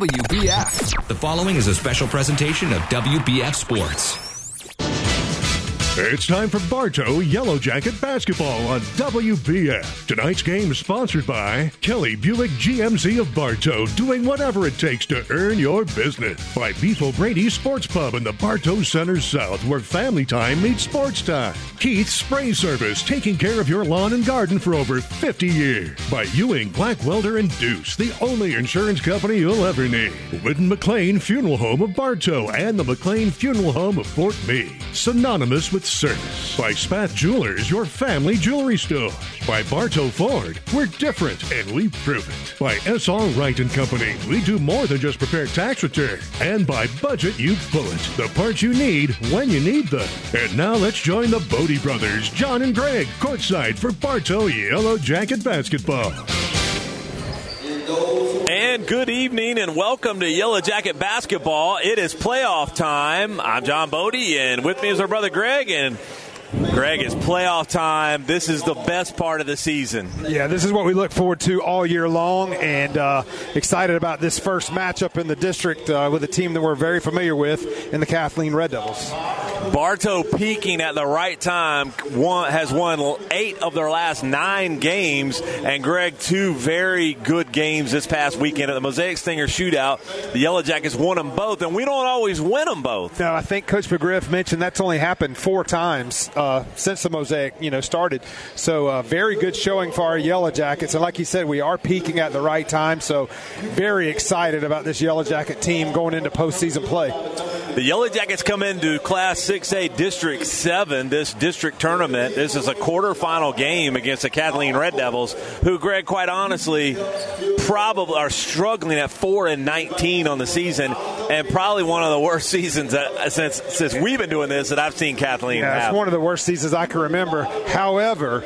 WBF. The following is a special presentation of WBF Sports. It's time for Bartow Yellow Jacket Basketball on WBF. Tonight's game is sponsored by Kelly Buick GMC of Bartow, doing whatever it takes to earn your business. By Beef Brady Sports Pub in the Bartow Center South, where family time meets sports time. Keith Spray Service, taking care of your lawn and garden for over 50 years. By Ewing, Blackwelder, and Deuce, the only insurance company you'll ever need. Whidden McLean Funeral Home of Bartow and the McLean Funeral Home of Fort Meade. Synonymous with service. By Spath Jewelers, your family jewelry store. By Bartow Ford, we're different and we prove it. By SR Wright and Company, we do more than just prepare tax returns. And by Budget You Bullet, the parts you need when you need them. And now let's join the Bodie brothers, John and Greg, courtside for Bartow Yellow Jacket Basketball. And good evening and welcome to Yellow Jacket Basketball. It is playoff time. I'm John Bodie and with me is our brother Greg and Greg, it's playoff time. This is the best part of the season. Yeah, this is what we look forward to all year long, and uh, excited about this first matchup in the district uh, with a team that we're very familiar with in the Kathleen Red Devils. Bartow peaking at the right time one, has won eight of their last nine games, and Greg, two very good games this past weekend at the Mosaic Stinger shootout. The Yellow Jackets won them both, and we don't always win them both. No, I think Coach McGriff mentioned that's only happened four times uh, since the Mosaic, you know, started. So uh, very good showing for our Yellow Jackets, and like you said, we are peaking at the right time. So very excited about this Yellow Jacket team going into postseason play. The Yellow Jackets come into Class 6A District 7, this district tournament. This is a quarterfinal game against the Kathleen Red Devils, who, Greg, quite honestly, probably are struggling at 4 and 19 on the season, and probably one of the worst seasons that, since since we've been doing this that I've seen Kathleen yeah, have. It's one of the worst seasons I can remember. However,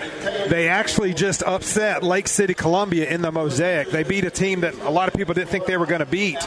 they actually just upset Lake City Columbia in the Mosaic. They beat a team that a lot of people didn't think they were going to beat.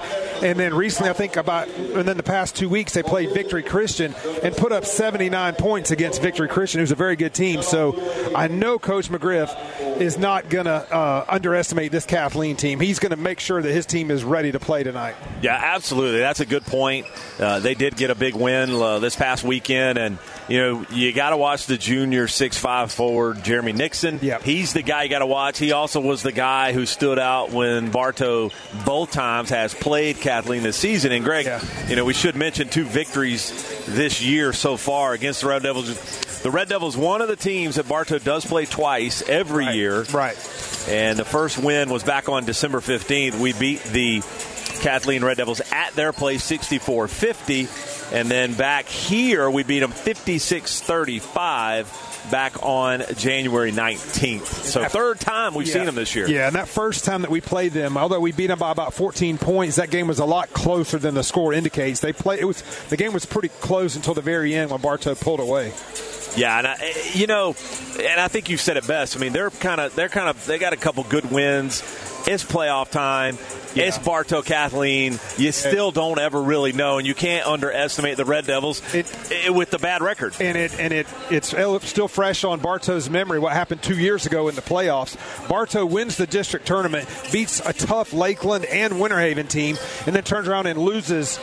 And then recently, I think about, and then the past two weeks, they played Victory Christian and put up 79 points against Victory Christian, who's a very good team. So I know Coach McGriff is not going to uh, underestimate this Kathleen team. He's going to make sure that his team is ready to play tonight. Yeah, absolutely. That's a good point. Uh, they did get a big win uh, this past weekend, and you know you got to watch the junior six five forward Jeremy Nixon. Yep. He's the guy you got to watch. He also was the guy who stood out when Bartow both times has played Kathleen this season. And Greg, Yeah. you know we should mention two victories this year so far against the Red Devils. The Red Devils, one of the teams that Bartow does play twice every year. Right. And the first win was back on December 15th. We beat the Kathleen Red Devils at their place 64 50. And then back here, we beat them 56 35 back on January 19th. So, third time we've seen them this year. Yeah, and that first time that we played them, although we beat them by about 14 points, that game was a lot closer than the score indicates. They play it was the game was pretty close until the very end when Bartow pulled away. Yeah, and I, you know, and I think you said it best. I mean, they're kind of they're kind of they got a couple good wins. It's playoff time. It's Bartow Kathleen. You still don't ever really know, and you can't underestimate the Red Devils It- eh, with the bad record. and it and it it's still fresh on Bartow's memory what happened two years ago in the playoffs. Bartow wins the district tournament, beats a tough Lakeland and Winter Haven team, and then turns around and loses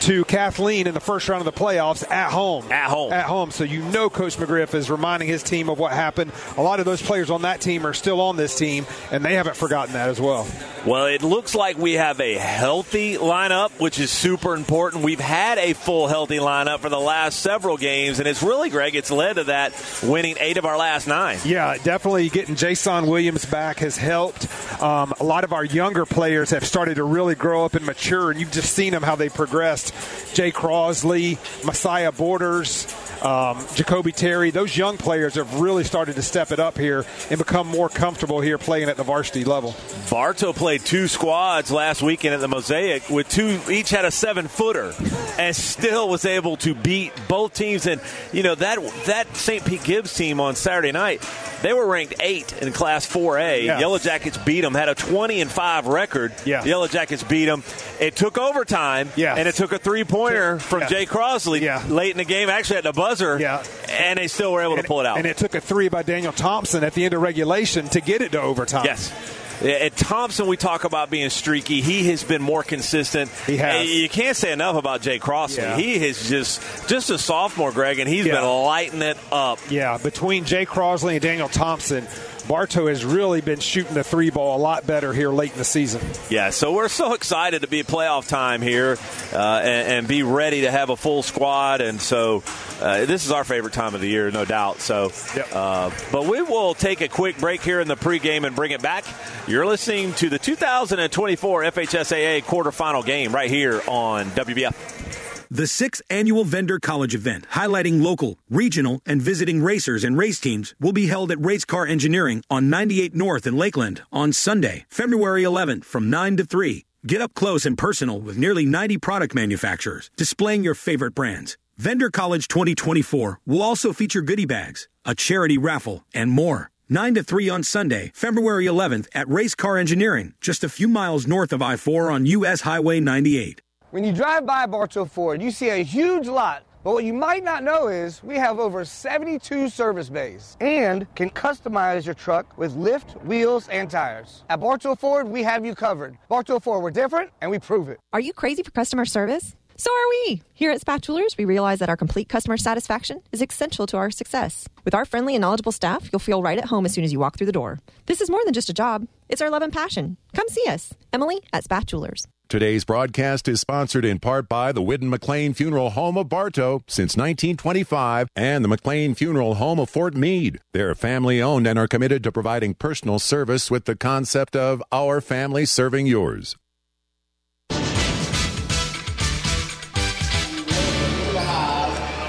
to Kathleen in the first round of the playoffs at home. At home. At home. So you know Coach McGriff is reminding his team of what happened. A lot of those players on that team are still on this team, and they haven't forgotten that as well. Well, it looks like we have a healthy lineup, which is super important. We've had a full healthy lineup for the last several games, and it's really, Greg, it's led to that winning eight of our last nine. Yeah, definitely getting Jason Williams back has helped. Um, a lot of our younger players have started to really grow up and mature, and you've just seen them how they progressed. Jay Crosley, Messiah Borders, um, Jacoby Terry, those young players have really started to step it up here and become more comfortable here playing at the varsity level. Bartow played two squads last weekend at the Mosaic with two, each had a seven footer, and still was able to beat both teams. And you know that that St. Pete Gibbs team on Saturday night, they were ranked eight in Class 4A. Yeah. Yellow Jackets beat them, had a 20 and five record. Yeah. Yellow Jackets beat them. It took overtime, Yeah. and it took a three pointer from Yeah. Jay Crosley Yeah. late in the game, actually at the buzzer. Yeah. and they still were able to pull it out. And it took a three by Daniel Thompson at the end of regulation to get it to overtime. Yes. At Thompson, we talk about being streaky. He has been more consistent. He has. Uh, you can't say enough about Jay Crossley. Yeah. He is just just a sophomore, Greg, and he's Yeah. been lighting it up. Yeah, between Jay Crosley and Daniel Thompson, Bartow has really been shooting the three ball a lot better here late in the season. Yeah, so we're so excited to be playoff time here uh, and, and be ready to have a full squad. And so uh, this is our favorite time of the year, no doubt. So, Yep. uh, but we will take a quick break here in the pregame and bring it back. You're listening to the 2024 FHSAA quarterfinal game right here on WBF. The sixth annual Vendor College event, highlighting local, regional, and visiting racers and race teams, will be held at Race Car Engineering on 98 North in Lakeland on Sunday, February 11th from 9 to 3. Get up close and personal with nearly 90 product manufacturers displaying your favorite brands. Vendor College 2024 will also feature goodie bags, a charity raffle, and more. 9 to 3 on Sunday, February 11th at Race Car Engineering, just a few miles north of I 4 on US Highway 98. When you drive by Bartow Ford, you see a huge lot. But what you might not know is we have over 72 service bays and can customize your truck with lift, wheels, and tires. At Bartow Ford, we have you covered. Bartow Ford, we're different and we prove it. Are you crazy for customer service? So are we. Here at Spath Jewelers, we realize that our complete customer satisfaction is essential to our success. With our friendly and knowledgeable staff, you'll feel right at home as soon as you walk through the door. This is more than just a job, it's our love and passion. Come see us. Emily at Spath Jewelers. Today's broadcast is sponsored in part by the Whidden McLean Funeral Home of Bartow since 1925 and the McLean Funeral Home of Fort Meade. They're family owned and are committed to providing personal service with the concept of our family serving yours.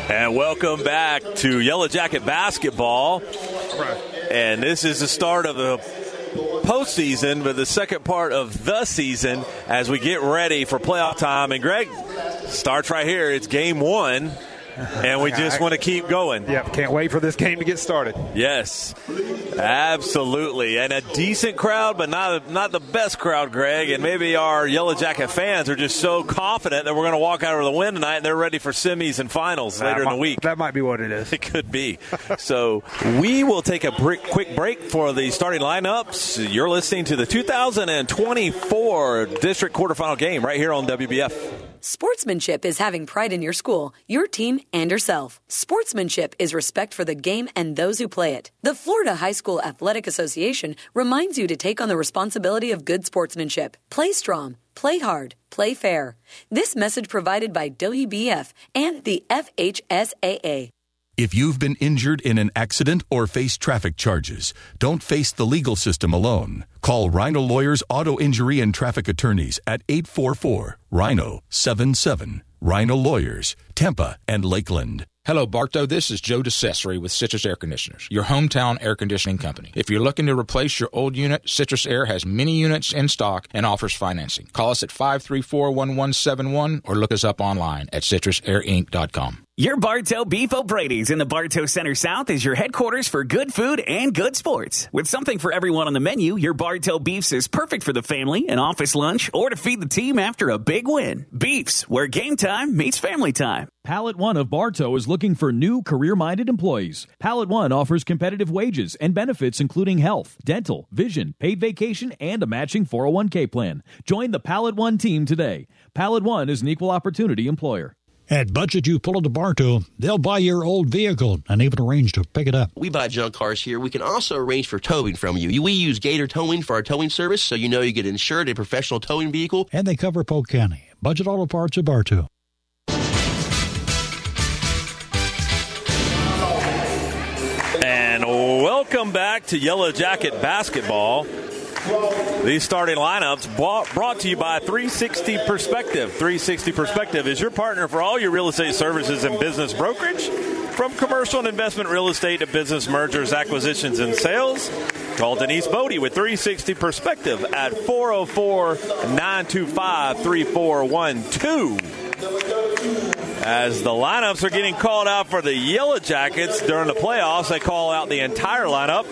And welcome back to Yellow Jacket basketball. And this is the start of the postseason, but the second part of the season as we get ready for playoff time. And Greg starts right here. It's game one, and we just want to keep going. Yep, can't wait for this game to get started. Yes, absolutely, and a decent crowd, but not not the best crowd, Greg. And maybe our Yellow Jacket fans are just so confident that we're going to walk out of the win tonight, and they're ready for semis and finals later That in the week. That might be what it is. It could be. So we will take a brick, quick break for the starting lineups. You're listening to the 2024 district quarterfinal game right here on WBF. Sportsmanship is having pride in your school, your team, and yourself. Sportsmanship is respect for the game and those who play it. The Florida High School Athletic Association reminds you to take on the responsibility of good sportsmanship. Play strong, play hard, play fair. This message provided by WBF and the FHSAA. If you've been injured in an accident or face traffic charges, don't face the legal system alone. Call Rhino Lawyers Auto Injury and Traffic Attorneys at 844 Rhino 77. Rhino Lawyers, Tampa and Lakeland. Hello, Bartow. This is Joe DeCessory with Citrus Air Conditioners, your hometown air conditioning company. If you're looking to replace your old unit, Citrus Air has many units in stock and offers financing. Call us at 534-1171 or look us up online at citrusairinc.com. Your Bartow Beef O'Brady's in the Bartow Center South is your headquarters for good food and good sports. With something for everyone on the menu, your Bartow Beefs is perfect for the family, an office lunch, or to feed the team after a big win. Beefs, where game time meets family time. Pallet One of Bartow is looking for new career minded employees. Pallet One offers competitive wages and benefits, including health, dental, vision, paid vacation, and a matching 401k plan. Join the Pallet One team today. Pallet One is an equal opportunity employer. At Budget, you pull into Bartow, they'll buy your old vehicle and even arrange to pick it up. We buy junk cars here. We can also arrange for towing from you. We use Gator Towing for our towing service, so you know you get insured a professional towing vehicle. And they cover Polk County. Budget Auto Parts of Bartow. And welcome back to Yellow Jacket basketball. These starting lineups brought, brought to you by 360 Perspective. 360 Perspective is your partner for all your real estate services and business brokerage. From commercial and investment real estate to business mergers, acquisitions, and sales. Call Denise Bodie with 360 Perspective at 404 925 3412. As the lineups are getting called out for the Yellow Jackets during the playoffs, they call out the entire lineup.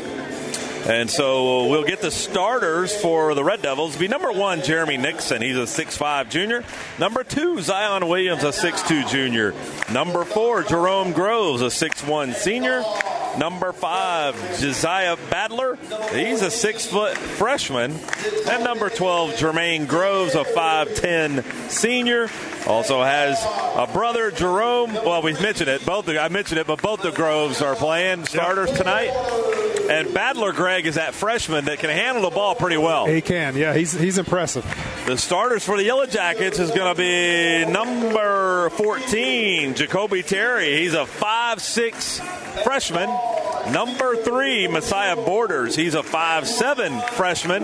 And so we'll get the starters for the Red Devils. Be number one, Jeremy Nixon. He's a 6'5 junior. Number two, Zion Williams, a 6'2 junior. Number four, Jerome Groves, a 6'1 senior. Number five, Josiah Badler. He's a six foot freshman. And number 12, Jermaine Groves, a 5'10 senior. Also has a brother, Jerome. Well, we mentioned it. Both I mentioned it, but both the Groves are playing starters tonight. And Badler Greg is that freshman that can handle the ball pretty well. He can, yeah. He's he's impressive. The starters for the Yellow Jackets is going to be number 14, Jacoby Terry. He's a five-six freshman. Number three, Messiah Borders. He's a five-seven freshman.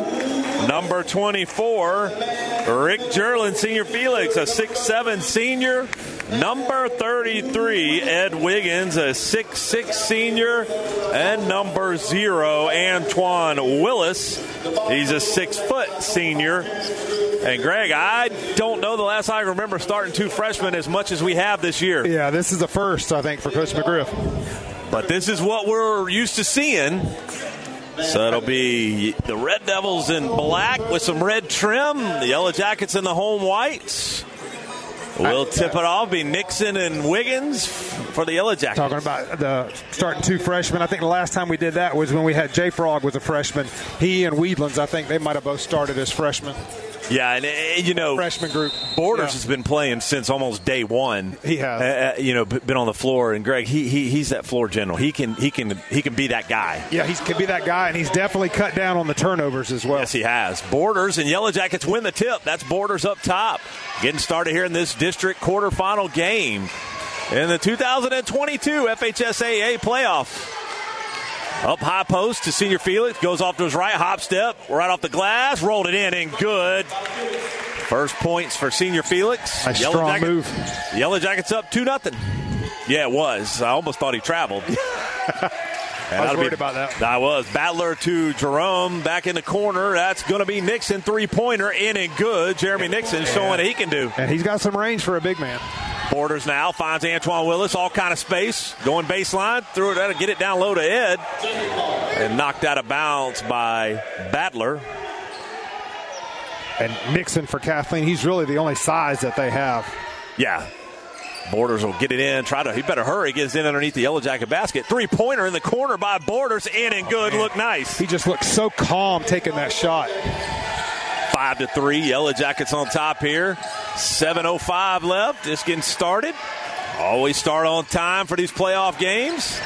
Number 24, Rick Jerlin, Senior Felix, a six-seven senior. Number 33, Ed Wiggins, a six-six senior. And number zero, Antoine Willis. He's a six-foot senior. And Greg, I don't know the last time I remember starting two freshmen as much as we have this year. Yeah, this is the first, I think, for Coach McGriff. But this is what we're used to seeing. So it'll be the Red Devils in black with some red trim, the Yellow Jackets in the home whites. We'll tip it off. Be Nixon and Wiggins for the Yellow Jackets. Talking about the starting two freshmen. I think the last time we did that was when we had Jay Frog was a freshman. He and Weedlands, I think they might have both started as freshmen. Yeah, and, you know, freshman group. Borders Yeah. has been playing since almost day one. He has. Uh, uh, you know, been on the floor, and Greg, he, he he's that floor general. He can he can he can be that guy. Yeah, he can be that guy, and he's definitely cut down on the turnovers as well. Yes, he has. Borders and Yellow Jackets win the tip. That's Borders up top. Getting started here in this district quarterfinal game in the 2022 FHSAA playoff. Up high post to Senior Felix. Goes off to his right, hop step, right off the glass, rolled it in, and good. First points for Senior Felix. Nice strong move. Yellow Jackets up 2 nothing. Yeah, it was. I almost thought he traveled. I was worried about that. I was. Battler to Jerome back in the corner. That's going to be Nixon three pointer in and good. Jeremy Nixon showing what he can do. And he's got some range for a big man. Borders now finds Antoine Willis, all kind of space, going baseline, threw it out to get it down low to Ed, and knocked out of bounds by Battler. And Nixon for Kathleen, he's really the only size that they have. Yeah. Borders will get it in. Try to. He better hurry. Gets in underneath the yellow jacket basket. Three pointer in the corner by Borders. In and oh, good. Look nice. He just looks so calm taking that shot. Five to three. Yellow Jackets on top here. 7.05 left. Just getting started. Always start on time for these playoff games.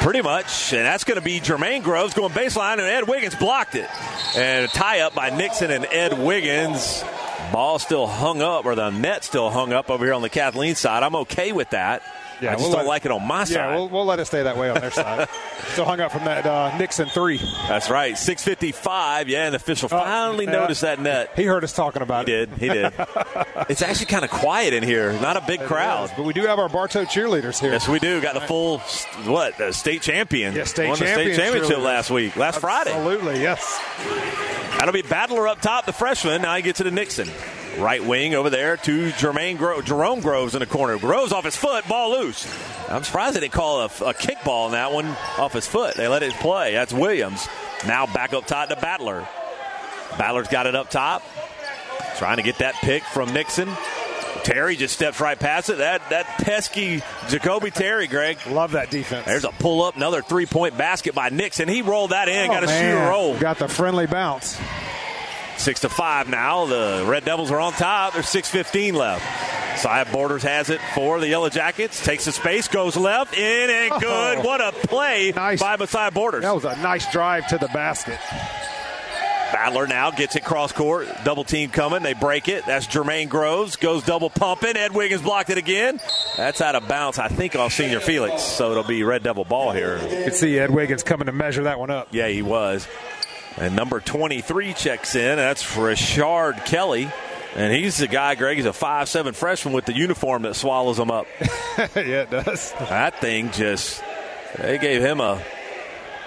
Pretty much. And that's going to be Jermaine Groves going baseline, and Ed Wiggins blocked it. And a tie up by Nixon and Ed Wiggins. Ball still hung up, or the net still hung up over here on the Kathleen side. I'm okay with that. I just we'll don't like it on my side. Yeah, we'll, we'll let it stay that way on their side. Still hung up from that uh, Nixon three. That's right. 655. Yeah, and the official finally yeah. noticed that net. He heard us talking about He it. He did. He did. it's actually kind of quiet in here. Not a big crowd. But we do have our Bartow cheerleaders here. Yes, we do. Got the full what? The state champion. Yeah, state Won the state championship last week, last Friday. Absolutely, yes. That'll be Battler up top, the freshman. Now he gets it to Nixon. Right wing over there to Jermaine Gro- Jerome Groves in the corner. Groves off his foot, ball loose. I'm surprised they didn't call a, a kickball on that one off his foot. They let it play. That's Williams. Now back up top to Battler. Battler's got it up top. Trying to get that pick from Nixon. Terry just steps right past it. That that pesky Jacoby Terry, Greg. Love that defense. There's a pull up, another three point basket by Nixon. He rolled that in, Oh, got a man. shoot roll. Got the friendly bounce. Six to five now. The Red Devils are on top. There's 6:15 left. Side Borders has it for the Yellow Jackets. Takes the space, goes left, in and good. Oh. What a play nice. by Messiah Borders. That was a nice drive to the basket. Battler now gets it cross court. Double team coming. They break it. That's Jermaine Groves. Goes double pumping. Ed Wiggins blocked it again. That's out of bounds, I think, off Senior Felix. So it'll be Red Devil ball here. You can see Ed Wiggins coming to measure that one up. Yeah, he was. And number 23 checks in. That's Richard Kelly. And he's the guy, Greg, he's a five-seven freshman with the uniform that swallows him up. yeah, it does. that thing just, they gave him a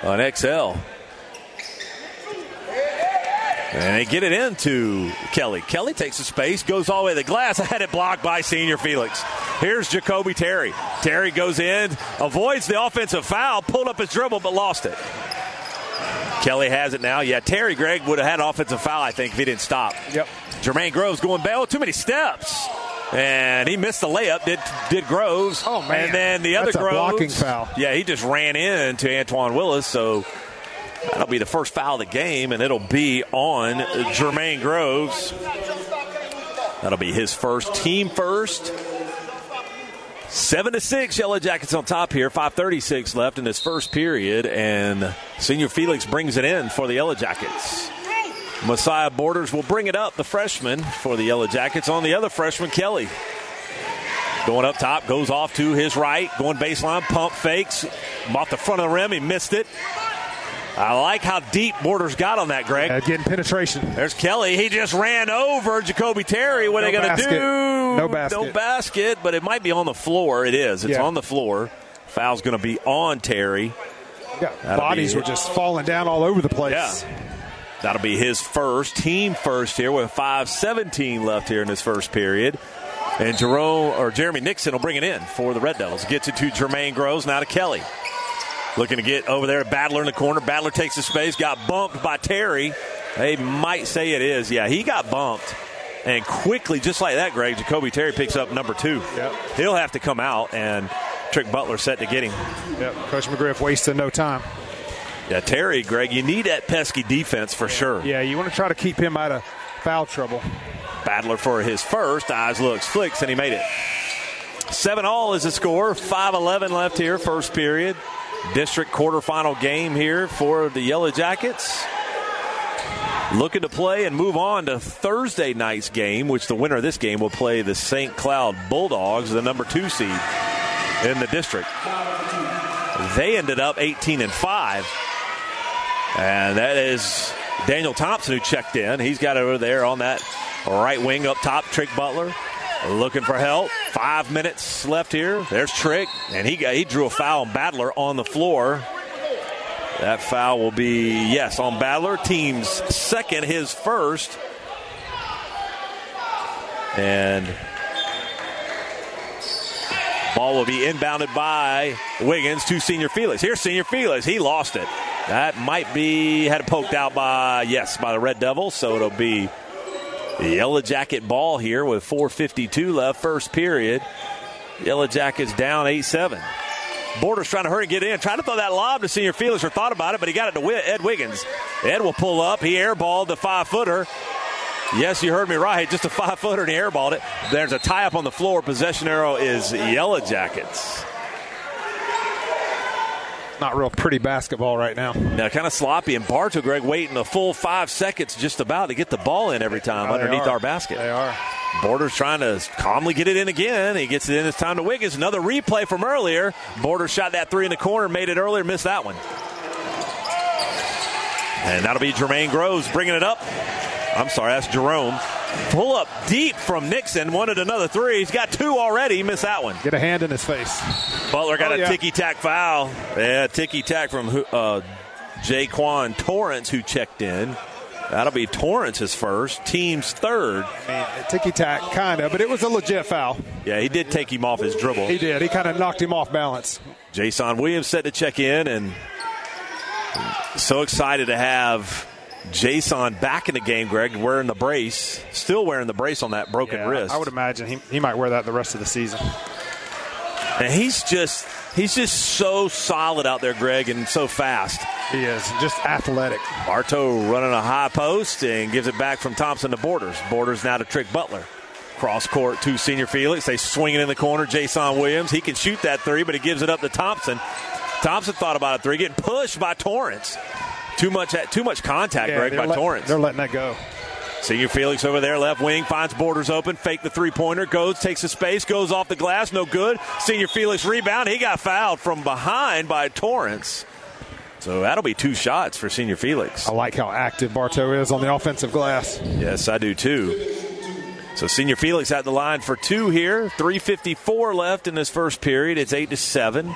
an XL. And they get it into Kelly. Kelly takes the space, goes all the way to the glass. I Had it blocked by Senior Felix. Here's Jacoby Terry. Terry goes in, avoids the offensive foul, pulled up his dribble, but lost it. Kelly has it now. Yeah, Terry Greg would have had an offensive foul, I think, if he didn't stop. Yep. Jermaine Groves going. Oh, too many steps. And he missed the layup, did did Groves. Oh, man. And then the other That's a Groves. blocking foul. Yeah, he just ran into Antoine Willis, so that'll be the first foul of the game, and it'll be on Jermaine Groves. That'll be his first, team first. Seven to six, Yellow Jackets on top here. Five thirty-six left in this first period, and Senior Felix brings it in for the Yellow Jackets. Messiah Borders will bring it up, the freshman for the Yellow Jackets. On the other freshman, Kelly. Going up top, goes off to his right, going baseline, pump fakes. Off the front of the rim, he missed it. I like how deep Borders got on that, Greg. Getting penetration. There's Kelly. He just ran over Jacoby Terry. What No are they going to do? No basket. No basket, but it might be on the floor. It is. It's Yeah. on the floor. Foul's going to be on Terry. Yeah, That'll bodies be- were just falling down all over the place. Yeah. That'll be his first, team first here with 5.17 left here in this first period. And Jerome or Jeremy Nixon will bring it in for the Red Devils. Gets it to Jermaine Groves, now to Kelly. Looking to get over there, Battler in the corner. Battler takes the space, got bumped by Terry. They might say it is. Yeah, he got bumped. And quickly, just like that, Greg, Jacoby Terry picks up number two. Yep. He'll have to come out, and Trick Butler set to get him. Yep. Coach McGriff wasted no time. Yeah, Terry, Greg, you need that pesky defense for sure. Yeah, you want to try to keep him out of foul trouble. Battler for his first. Eyes looks, flicks, and he made it. Seven all is the score. 5-11 left here, first period. District quarterfinal game here for the Yellow Jackets. Looking to play and move on to Thursday night's game, which the winner of this game will play the St. Cloud Bulldogs, the number two seed in the district. They ended up 18 and 5. And that is Daniel Thompson who checked in. He's got over there on that right wing up top, Trick Butler. Looking for help. Five minutes left here. There's Trick, and he got, he drew a foul on Battler on the floor. That foul will be yes on Battler, team's second, his first, and ball will be inbounded by Wiggins to Senior Felix. Here's Senior Felix. He lost it. That might be had it poked out by yes by the Red Devils, so it'll be Yellow Jacket ball here with 4:52 left, first period. Yellow Jackets down 8-7. Borders trying to hurry and get in. Trying to throw that lob to Senior Felix or thought about it, but he got it to Ed Wiggins. Ed will pull up. He airballed the five footer. Yes, you heard me right. Just a five footer and he airballed it. There's a tie up on the floor. Possession arrow is Yellow Jackets. Not real pretty basketball right now. Now, kind of sloppy, and Bartow, Greg, waiting a full five seconds just about to get the ball in every time they underneath our basket. They are. Borders trying to calmly get it in again. He gets it in. It's time to Wiggins. Another replay from earlier. Borders shot that three in the corner, made it earlier, missed that one. And that'll be Jermaine Groves bringing it up. I'm sorry, that's Jerome. Pull up deep from Nixon. Wanted another three. He's got two already. He missed that one. Get a hand in his face. Butler got Oh, a yeah. ticky tack foul. Yeah, ticky tack from uh, Jaquan Torrance, who checked in. That'll be Torrance's first, team's third. Ticky tack, kind of, but it was a legit foul. Yeah, he did take him off his dribble. He did. He kind of knocked him off balance. Jason Williams set to check in, and so excited to have Jason back in the game, Greg, wearing the brace. Still wearing the brace on that broken Yeah, wrist. I would imagine he, he might wear that the rest of the season. and he's just he's just so solid out there, Greg, and so fast. He is just athletic. Bartow running a high post and gives it back from Thompson to Borders. Borders now to Trick Butler. Cross court to Senior Felix. They swing it in the corner. Jason Williams. He can shoot that three, but he gives it up to Thompson. Thompson thought about a three, getting pushed by Torrance. Too much, too much contact, Yeah, Greg, by let- Torrance. They're letting that go. Senior Felix over there, left wing, finds Borders open, fake the three pointer, goes, takes the space, goes off the glass, no good. Senior Felix rebound. He got fouled from behind by Torrance. So that'll be two shots for Senior Felix. I like how active Bartow is on the offensive glass. Yes, I do too. So Senior Felix at the line for two here. 354 left in this first period. It's eight to seven.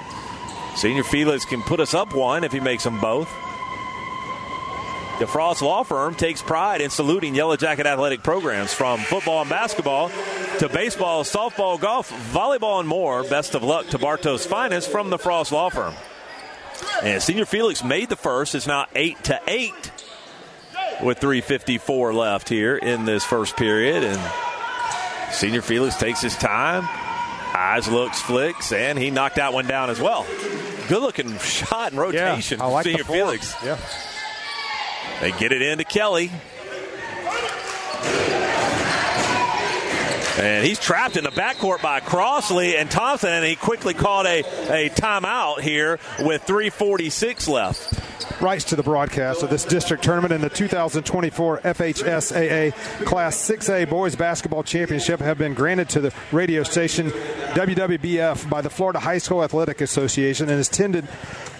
Senior Felix can put us up one if he makes them both. DeFrost Law Firm takes pride in saluting Yellow Jacket athletic programs from football and basketball to baseball, softball, golf, volleyball, and more. Best of luck to Bartow's finest from the Frost Law Firm. And Senior Felix made the first. It's now eight to eight with 354 left here in this first period and Senior Felix takes his time. Eyes looks, flicks, and he knocked that one down as well. Good looking shot and rotation Yeah, I like Senior. Felix. Yeah. They get it into Kelly. And he's trapped in the backcourt by Crossley and Thompson, and he quickly called a, a timeout here with 3.46 left. rights to the broadcast of this district tournament in the 2024 FHSAA Class 6A Boys Basketball Championship have been granted to the radio station WWBF by the Florida High School Athletic Association and is tended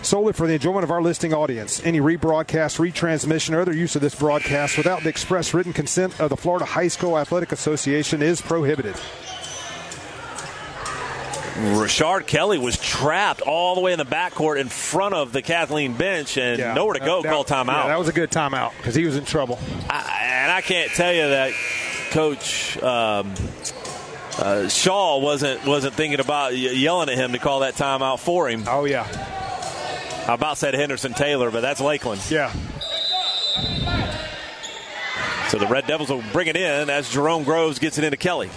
solely for the enjoyment of our listening audience. Any rebroadcast, retransmission, or other use of this broadcast without the express written consent of the Florida High School Athletic Association is prohibited. Rashard Kelly was trapped all the way in the backcourt in front of the Kathleen bench and nowhere to go. That- call timeout. Yeah, that was a good timeout because he was in trouble. I, and I can't tell you that Coach um, uh, Shaw wasn't wasn't thinking about yelling at him to call that timeout for him. Oh yeah. I about said Henderson Taylor, but that's Lakeland. Yeah. So the Red Devils will bring it in as Jerome Groves gets it into Kelly.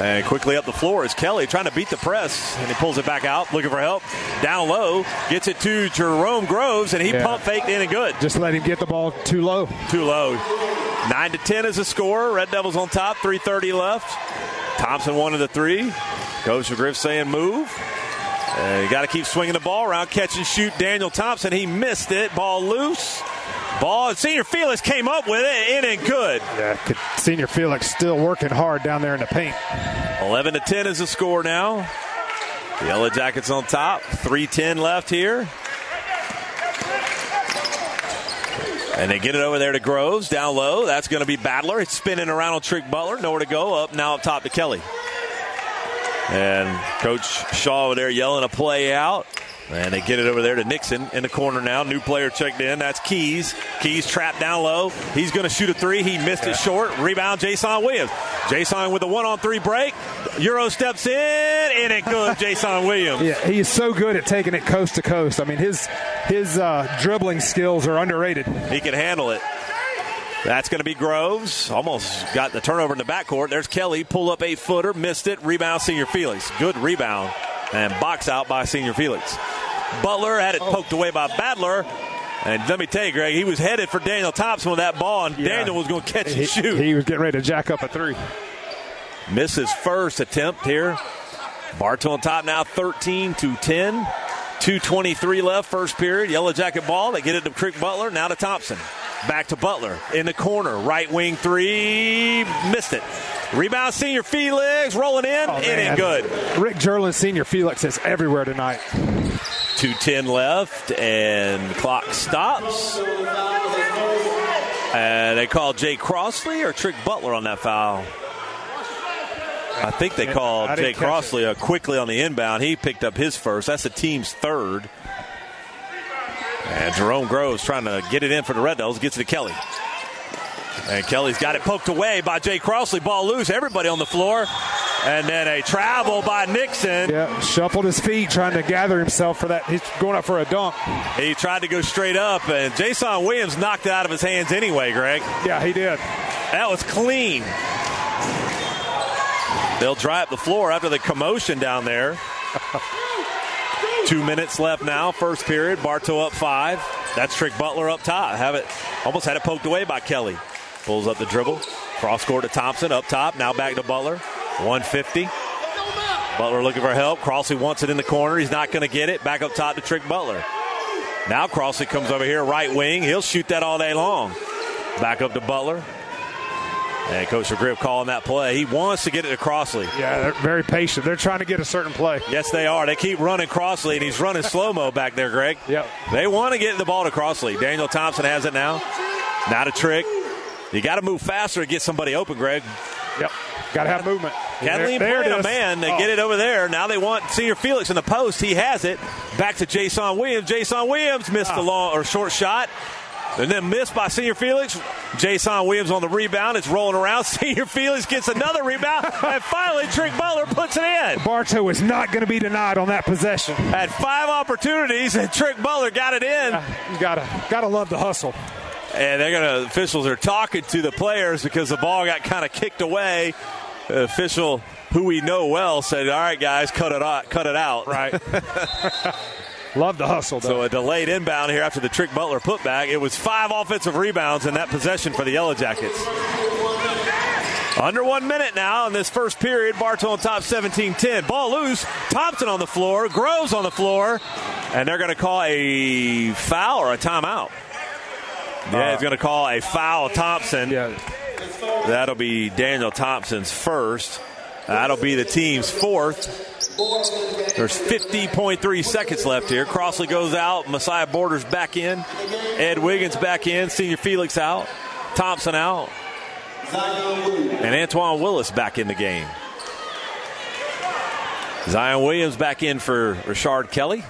And quickly up the floor is Kelly trying to beat the press, and he pulls it back out, looking for help. Down low, gets it to Jerome Groves, and he Yeah. pump faked in and good. Just let him get the ball too low. Too low. Nine to ten is the score. Red Devils on top. Three thirty left. Thompson one of the three. goes Coach Griff saying move. Uh, you got to keep swinging the ball around. Catch and shoot. Daniel Thompson. He missed it. Ball loose. Ball. Senior Felix came up with it. In and good. Yeah, could- Senior Felix still working hard down there in the paint. 11 to 10 is the score now. The Yellow Jackets on top. 310 left here. And they get it over there to Groves down low. That's going to be Battler. It's spinning around on Trick Butler. Nowhere to go. Up now up top to Kelly. And Coach Shaw over there yelling a play out. And they get it over there to Nixon in the corner now. New player checked in. That's Keys. Keys trapped down low. He's going to shoot a three. He missed it short. Rebound, Jason Williams. Jason with a one on three break. Euro steps in. In it good, Jason Williams. Yeah, he is so good at taking it coast to coast. I mean, his his uh, dribbling skills are underrated. He can handle it. That's going to be Groves. Almost got the turnover in the backcourt. There's Kelly. Pull up a footer. Missed it. Rebound, Senior Felix. Good rebound. And box out by Senior Felix. Butler had it oh. poked away by Badler. And let me tell you, Greg, he was headed for Daniel Thompson with that ball, and Daniel was going to catch He, and shoot. he was getting ready to jack up a three. Misses first attempt here. Bartow on top now 13 to 10. 2.23 left, first period. Yellow Jacket ball. They get it to Trick Butler. Now to Thompson. Back to Butler in the corner. Right wing three. Missed it. Rebound, Senior Felix rolling in. Oh, in and good. Rick Jerlin, Senior Felix is everywhere tonight. 2.10 left, and clock stops. And they call Jay Crossley or Trick Butler on that foul. I think they called Jay. Crossley uh, quickly on the inbound. He picked up his first. That's the team's third. And Jerome Groves trying to get it in for the Red Devils. Gets it to Kelly. And Kelly's got it poked away by Jay Crossley. Ball loose. Everybody on the floor. And then a travel by Nixon. Yeah, shuffled his feet trying to gather himself for that. He's going up for a dunk. He tried to go straight up, and Jason Williams knocked it out of his hands anyway, Greg. Yeah, he did. That was clean. They'll dry up the floor after the commotion down there. Two minutes left now, first period. Bartow up five. That's Trick Butler up top. Have it almost had it poked away by Kelly. Pulls up the dribble. Cross court to Thompson up top. Now back to Butler. 150. Butler looking for help. Crossley wants it in the corner. He's not going to get it. Back up top to Trick Butler. Now Crossley comes over here, right wing. He'll shoot that all day long. Back up to Butler. And Coach McGriff calling that play. He wants to get it to Crossley. Yeah, they're very patient. They're trying to get a certain play. Yes, they are. They keep running Crossley, and he's running slow mo back there, Greg. Yep. They want to get the ball to Crossley. Daniel Thompson has it now. Not a trick. You got to move faster to get somebody open, Greg. Yep. Got to have movement. Kathleen there, playing a man. They Oh. get it over there. Now they want Senior Felix in the post. He has it. Back to Jason Williams. Jason Williams missed Ah. the long or short shot. And then missed by Senior Felix. Jason Williams on the rebound. It's rolling around. Senior Felix gets another rebound. and finally, Trick Butler puts it in. Bartow is not going to be denied on that possession. Had five opportunities, and Trick Butler got it in. You gotta gotta love the hustle. and they're to officials are talking to the players because the ball got kind of kicked away. The official, who we know well, said, "All right, guys, cut it out, cut it out." Right. Love the hustle. Though. So a delayed inbound here after the Trick Butler putback. It was five offensive rebounds in that possession for the Yellow Jackets. Under one minute now in this first period. Bartow on top 17 10. Ball loose. Thompson on the floor. Groves on the floor. And they're going to call a foul or a timeout. Yeah, uh, he's going to call a foul Thompson. Yeah. That'll be Daniel Thompson's first. That'll be the team's fourth. There's 50.3 seconds left here. Crossley goes out. Messiah Borders back in. Ed Wiggins back in. Senior Felix out. Thompson out. And Antoine Willis back in the game. Zion Williams back in for Richard Kelly.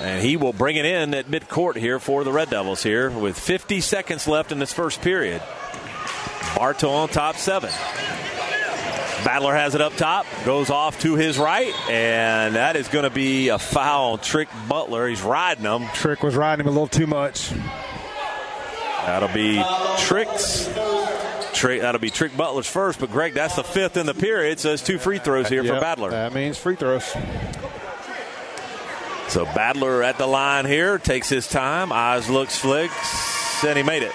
And he will bring it in at midcourt here for the Red Devils here with 50 seconds left in this first period. Bartow on top seven. Battler has it up top, goes off to his right, and that is going to be a foul. Trick Butler, he's riding him. Trick was riding him a little too much. That'll be Tricks. Trick, that'll be Trick Butler's first, but Greg, that's the fifth in the period, so it's two free throws here Yep, for Battler. That means free throws. So Battler at the line here, takes his time, eyes looks flicks, and he made it.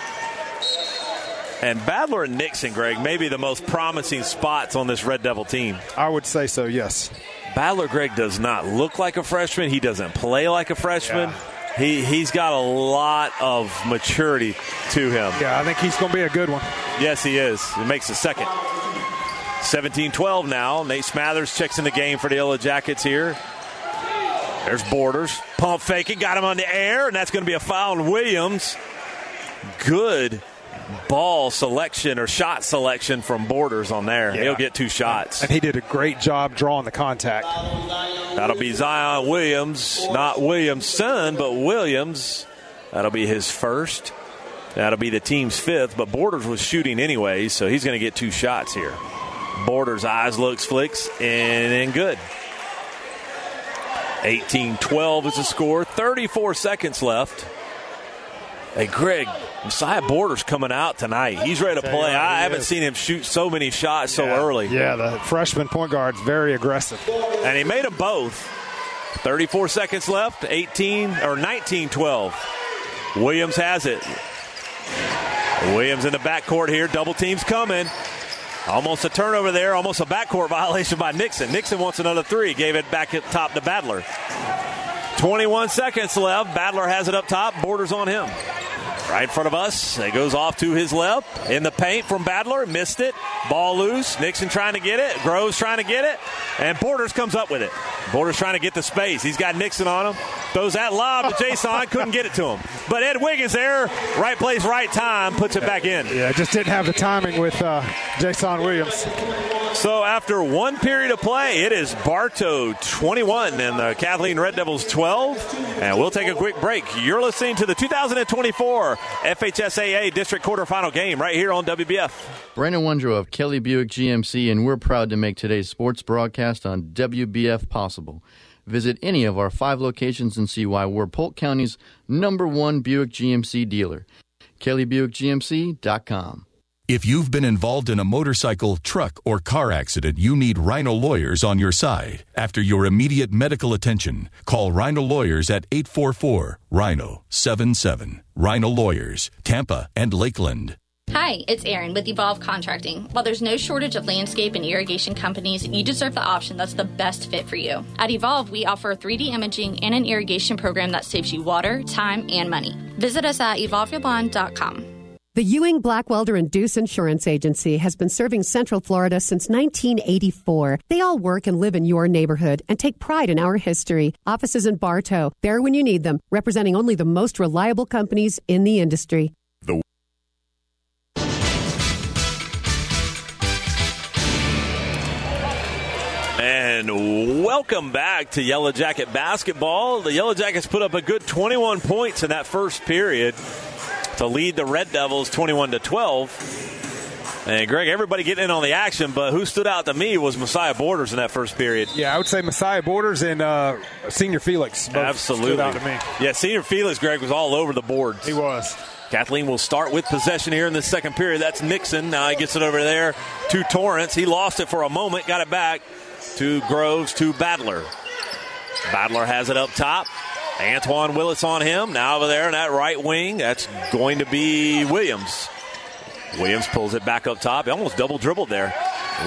And Battler and Nixon, Greg, maybe the most promising spots on this Red Devil team. I would say so, yes. Battler, Greg, does not look like a freshman. He doesn't play like a freshman. He, he's got a lot of maturity to him. Yeah, I think he's going to be a good one. Yes, he is. He makes the second. 17 12 now. Nate Smathers checks in the game for the Yellow Jackets here. There's Borders. Pump faking. Got him on the air, and that's going to be a foul on Williams. Good ball selection or shot selection from Borders on there. Yeah. He'll get two shots. And he did a great job drawing the contact. That'll be Zion Williams, not Williamson, but Williams. That'll be his first. That'll be the team's fifth, but Borders was shooting anyway, so he's going to get two shots here. Borders' eyes looks, flicks, and then good. 18 12 is the score. 34 seconds left. Hey, Greg, Messiah Borders coming out tonight. He's ready to play. I haven't is. seen him shoot so many shots so early. Yeah, the freshman point guard's very aggressive. And he made them both. 34 seconds left, 18 or 19 12. Williams has it. Williams in the backcourt here. Double teams coming. Almost a turnover there, almost a backcourt violation by Nixon. Nixon wants another three, gave it back at top to Badler. 21 seconds left. Badler has it up top, borders on him. Right in front of us. It goes off to his left. In the paint from Badler. Missed it. Ball loose. Nixon trying to get it. Groves trying to get it. And Borders comes up with it. Borders trying to get the space. He's got Nixon on him. Throws that lob to Jason. Couldn't get it to him. But Ed Wiggins there. Right place, right time. Puts it back in. Yeah, just didn't have the timing with uh, Jason Williams. So after one period of play, it is Bartow 21 and the Kathleen Red Devils 12. And we'll take a quick break. You're listening to the 2024 FHSAA District Quarterfinal game right here on WBF. Brandon Wondrow of Kelly Buick GMC, and we're proud to make today's sports broadcast on WBF possible. Visit any of our five locations and see why we're Polk County's number one Buick GMC dealer. KellyBuickGMC.com. If you've been involved in a motorcycle, truck, or car accident, you need Rhino Lawyers on your side. After your immediate medical attention, call Rhino Lawyers at 844 Rhino 77. Rhino Lawyers, Tampa and Lakeland. Hi, it's Erin with Evolve Contracting. While there's no shortage of landscape and irrigation companies, you deserve the option that's the best fit for you. At Evolve, we offer 3D imaging and an irrigation program that saves you water, time, and money. Visit us at evolveyourbond.com. The Ewing Blackwelder and Deuce Insurance Agency has been serving Central Florida since 1984. They all work and live in your neighborhood and take pride in our history. Offices in Bartow, there when you need them, representing only the most reliable companies in the industry. And welcome back to Yellow Jacket basketball. The Yellow Jackets put up a good 21 points in that first period to lead the Red Devils 21 to 12. And Greg, everybody getting in on the action, but who stood out to me was Messiah Borders in that first period. Yeah, I would say Messiah Borders and uh, Senior Felix. both Absolutely. Stood out to me. Yeah, Senior Felix, Greg, was all over the boards. He was. Kathleen will start with possession here in the second period. That's Nixon. Now he gets it over there to Torrance. He lost it for a moment, got it back to Groves to Battler. Battler has it up top. Antoine Willis on him. Now over there in that right wing, that's going to be Williams. Williams pulls it back up top. He almost double dribbled there.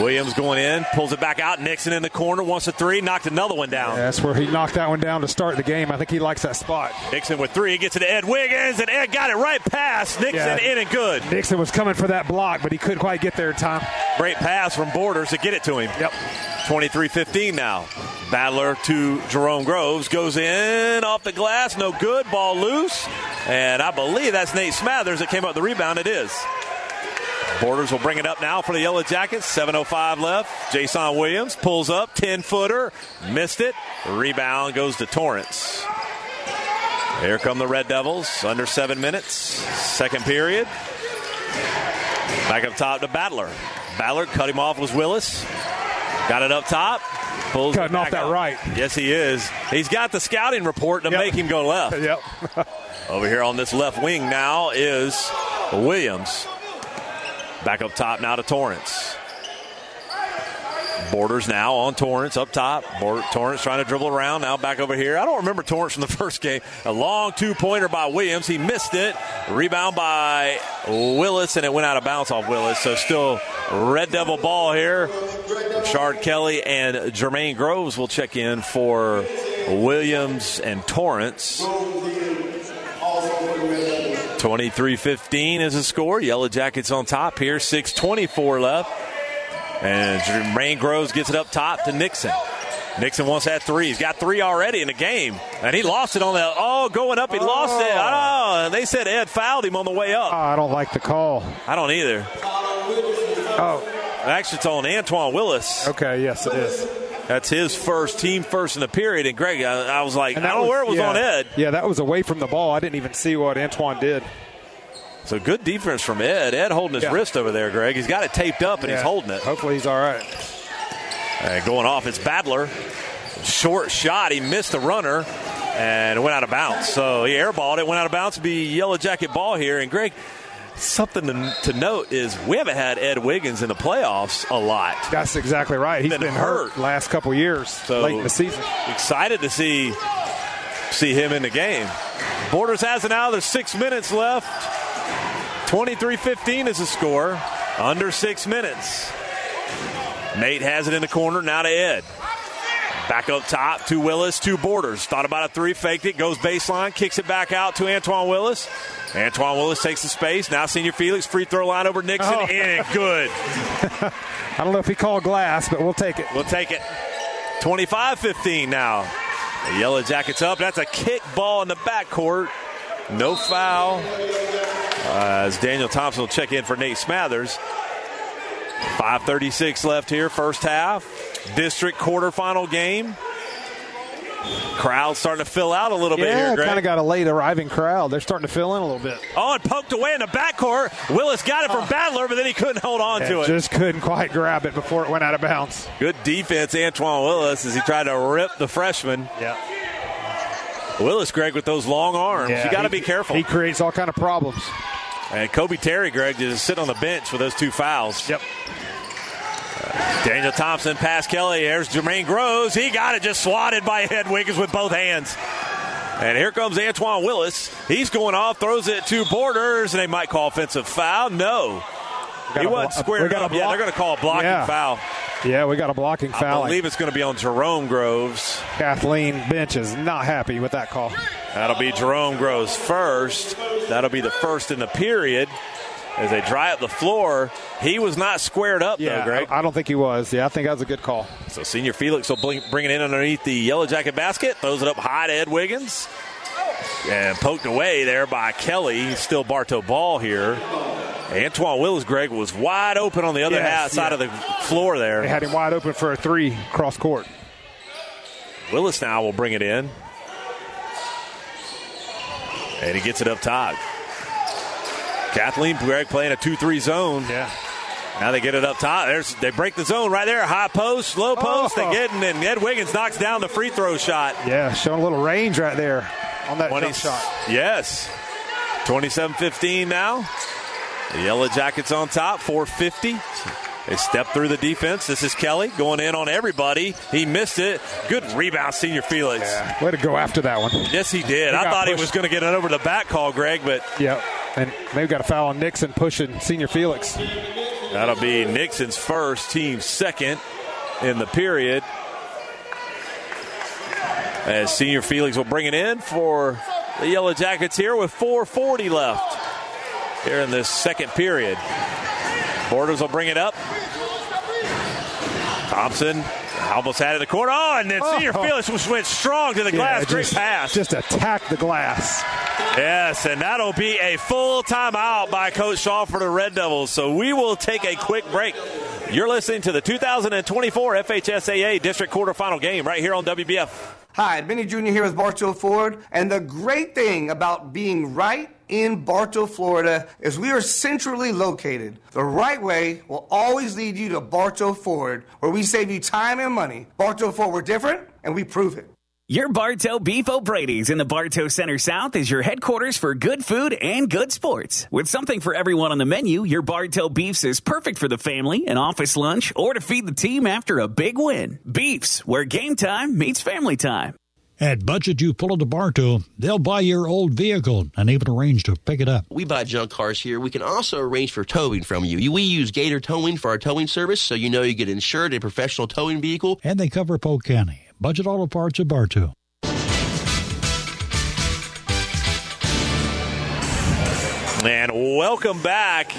Williams going in, pulls it back out. Nixon in the corner, wants a three, knocked another one down. Yeah, that's where he knocked that one down to start the game. I think he likes that spot. Nixon with three, he gets it to Ed Wiggins, and Ed got it right past Nixon Yeah. in and good. Nixon was coming for that block, but he couldn't quite get there in time. Great pass from Borders to get it to him. Yep. 23 15 now. Battler to Jerome Groves goes in off the glass, no good, ball loose. And I believe that's Nate Smathers that came up with the rebound. It is. Borders will bring it up now for the Yellow Jackets. 7.05 left. Jason Williams pulls up, 10 footer, missed it. Rebound goes to Torrance. Here come the Red Devils, under seven minutes. Second period. Back up top to Battler. Battler cut him off was Willis. Got it up top. Pulls Cutting off that out. right. Yes, he is. He's got the scouting report to make him go left. Yep. Over here on this left wing now is Williams. Back up top now to Torrance. Borders now on Torrance up top. Torrance trying to dribble around. Now back over here. I don't remember Torrance from the first game. A long two pointer by Williams. He missed it. Rebound by Willis, and it went out of bounds off Willis. So still Red Devil ball here. Shard Kelly and Jermaine Groves will check in for Williams and Torrance. 23 15 is the score. Yellow Jackets on top here. 6.24 left. And Jermaine Groves gets it up top to Nixon. Nixon wants that three. He's got three already in the game. And he lost it on the, oh, going up. He lost it. Oh, and they said Ed fouled him on the way up. Oh, I don't like the call. I don't either. Oh. Actually, it's on Antoine Willis. Okay, yes, it is. That's his first team first in the period. And Greg, I, I was like, I don't know where it was yeah. on Ed. Yeah, that was away from the ball. I didn't even see what Antoine did. So good defense from Ed. Ed holding his Yeah. wrist over there, Greg. He's got it taped up and he's holding it. Hopefully he's all right. And going off, it's Badler. Short shot. He missed the runner and it went out of bounds. So he airballed it, went out of bounds. Be Yellow Jacket ball here. And Greg, something to, to note is we haven't had Ed Wiggins in the playoffs a lot. That's exactly right. He's Been been, hurt. hurt last couple years, So late in the season. Excited to see see him in the game. Borders has it now. There's six minutes left. 23-15 is the score. Under six minutes. Nate has it in the corner. Now to Ed. Back up top to Willis, two borders. Thought about a three, faked it, goes baseline, kicks it back out to Antoine Willis. Antoine Willis takes the space. Now Senior Felix, free throw line over Nixon. Oh. In and good. I don't know if he called glass, but we'll take it. We'll take it. 25 15 now. The Yellow Jackets up. That's a kick ball in the backcourt. No foul. Uh, as Daniel Thompson will check in for Nate Smathers. 5.36 left here, first half. District quarterfinal game. Crowd starting to fill out a little bit here, Greg. kind of got a late arriving crowd. They're starting to fill in a little bit. Oh, and poked away in the backcourt. Willis got it from ah. Battler, but then he couldn't hold on to it. Just couldn't quite grab it before it went out of bounds. Good defense, Antoine Willis, as he tried to rip the freshman. Yeah. Willis, Greg, with those long arms. Yeah, you got to be careful. He creates all kind of problems. and Kobe Terry, Greg, just sitting on the bench with those two fouls. Yep. Daniel Thompson, pass Kelly. Here's Jermaine Groves. He got it just swatted by Ed Wiggins with both hands. And here comes Antoine Willis. He's going off, throws it to Borders, and they might call offensive foul. No. He wasn't blo- squared up. Yeah, they're going to call a blocking Yeah. foul. Yeah, we got a blocking foul. I believe it's going to be on Jerome Groves. Kathleen Bench is not happy with that call. That'll be Jerome Groves first. That'll be the first in the period. As they dry up the floor, he was not squared up, Yeah, though, Greg. I don't think he was. Yeah, I think that was a good call. So Senior Felix will bring, bring it in underneath the Yellow Jacket basket, throws it up high to Ed Wiggins. And poked away there by Kelly. Still Bartow ball here. Antoine Willis, Greg, was wide open on the other Yes, half side yeah. of the floor there. They had him wide open for a three cross court. Willis now will bring it in. And he gets it up top. Kathleen Greg playing a 2 3 zone. Yeah. Now they get it up top. There's, they break the zone right there. High post, low post. Oh. They get in, and Ed Wiggins knocks down the free throw shot. Yeah, showing a little range right there on that When jump shot. Yes. 27-15 now. The Yellow Jackets on top, 450. They step through the defense. This is Kelly going in on everybody. He missed it. Good rebound, Senior Felix. Yeah. Way to go after that one. Yes, he did. He I thought he was going to get it over the back call, Greg, but Yep. And maybe got a foul on Nixon pushing Senior Felix. that'll be Nixon's first, team second in the period. As Senior Felix will bring it in for the Yellow Jackets here with 4.40 left here in this second period. Borders will bring it up. Thompson almost had it in the corner. Oh, and then oh. Senior Oh. Felix just went strong to the glass. Yeah, Great just, pass. Just attack the glass. Yes, and that'll be a full timeout by Coach Shaw for the Red Devils. So we will take a quick break. You're listening to the 2024 FHSAA District Quarterfinal game right here on WBF. Hi, Benny Jr. here with Bartow Ford. And the great thing about being right in Bartow, Florida as we are centrally located. The right way will always lead you to Bartow Ford, where we save you time and money. Bartow Ford, we're different, and we prove it. Your Bartow Beef O'Brady's in the Bartow Center South is your headquarters for good food and good sports. With something for everyone on the menu, your Bartow Beefs is perfect for the family, an office lunch, or to feed the team after a big win. Beefs, where game time meets family time. At Budget U-Pull-It Bartow, they'll buy your old vehicle and even arrange to pick it up. We buy junk cars here. We can also arrange for towing from you. We use Gator Towing for our towing service, so you know you get insured a professional towing vehicle. And they cover Polk County. Budget Auto Parts of Bartow. And welcome back.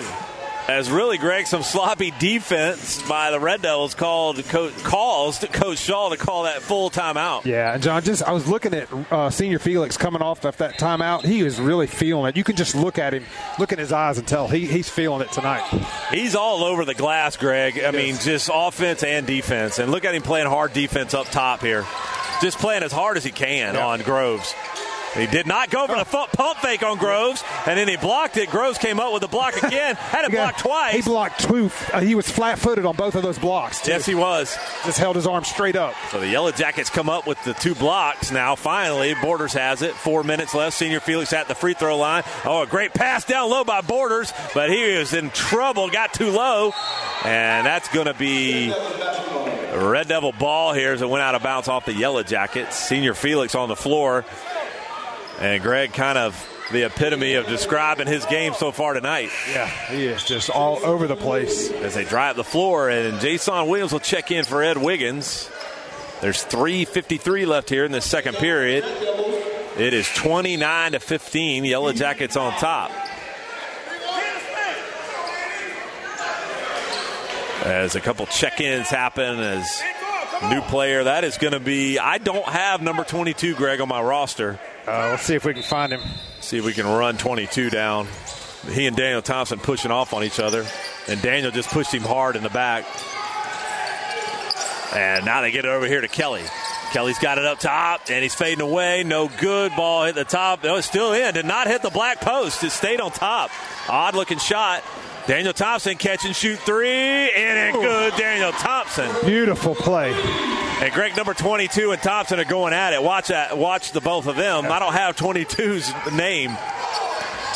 As really, Greg, some sloppy defense by the Red Devils called co- calls to Coach Shaw to call that full timeout. Yeah, and John, just I was looking at uh, Senior Felix coming off of that timeout. He was really feeling it. You can just look at him, look in his eyes, and tell he, he's feeling it tonight. He's all over the glass, Greg. I mean, just offense and defense. And look at him playing hard defense up top here. Just playing as hard as he can on Groves. He did not go for the pump fake on Groves, and then he blocked it. Groves came up with the block again. Had it blocked twice. He blocked two. Uh, he was flat-footed on both of those blocks. too. Yes, he was. Just held his arm straight up. So the Yellow Jackets come up with the two blocks now. Finally, Borders has it. Four minutes left. Senior Felix at the free throw line. Oh, a great pass down low by Borders, but he was in trouble. Got too low, and that's going to be Red Devil ball here as it went out of bounds off the Yellow Jackets. Senior Felix on the floor, and Greg kind of the epitome of describing his game so far tonight. Yeah, he is just all over the place. As they drive the floor, and Jason Williams will check in for Ed Wiggins. There's 3.53 left here in the second period. It is 29 to 15. Yellow Jackets on top. As a couple check ins happen, as new player, that is going to be. I don't have number 22, Greg, on my roster. Uh, let's see if we can find him. See if we can run 22 down. He and Daniel Thompson pushing off on each other. And Daniel just pushed him hard in the back. And now they get it over here to Kelly. Kelly's got it up top, and he's fading away. No good. Ball hit the top. No, it's still in. Did not hit the black post. It stayed on top. Odd looking shot. Daniel Thompson catch and shoot three. In and good. Daniel Thompson. Beautiful play. And Greg, number 22 and Thompson are going at it. Watch that. Watch the both of them. I don't have 22's name.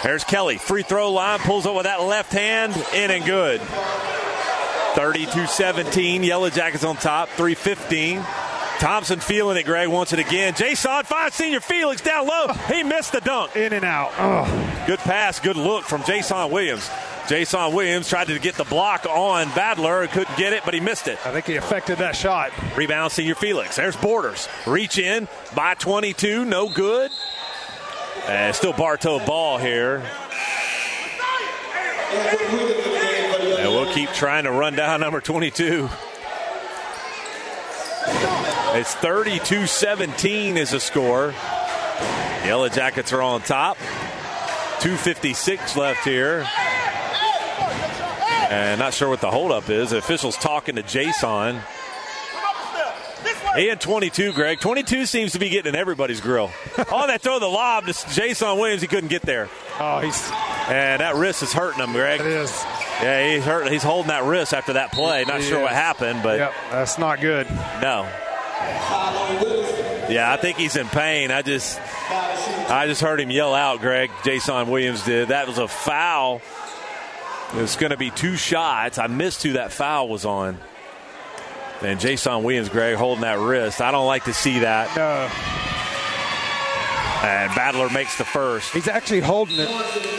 There's Kelly. Free throw line. Pulls up with that left hand. In and good. 32 17. Yellow Jackets on top. 315. Thompson feeling it, Greg wants it again. Jason finds Senior Felix down low. He missed the dunk. In and out. Oh. Good pass, good look from Jason Williams. Jason Williams tried to get the block on Badler, couldn't get it, but he missed it. I think he affected that shot. Rebound, Senior Felix. There's Borders. Reach in by 22, no good. And still Bartow ball here. And we'll keep trying to run down number 22. It's 32 17 is the score. Yellow Jackets are on top. 256 left here. And not sure what the holdup is. The official's talking to Jason. He had 22, Greg. 22 seems to be getting in everybody's grill. oh, that throw the lob to Jason Williams. He couldn't get there. Oh, he's. And that wrist is hurting him, Greg. It is. Yeah, he's hurt. He's holding that wrist after that play. Not He sure what happened, but Yep, that's not good. no. Yeah, I think he's in pain. I just, I just heard him yell out, Greg. Jason Williams did. That was a foul. It's going to be two shots. I missed who that foul was on. And Jason Williams, Greg, holding that wrist. I don't like to see that. And Battler makes the first. He's actually holding it.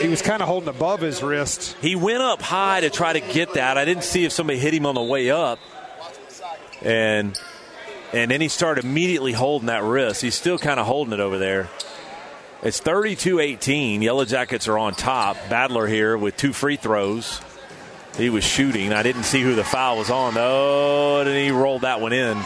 He was kind of holding above his wrist. He went up high to try to get that. I didn't see if somebody hit him on the way up. And and then he started immediately holding that wrist. He's still kind of holding it over there. It's 32 18. Yellow Jackets are on top. Battler here with two free throws. He was shooting. I didn't see who the foul was on, though, and he rolled that one in.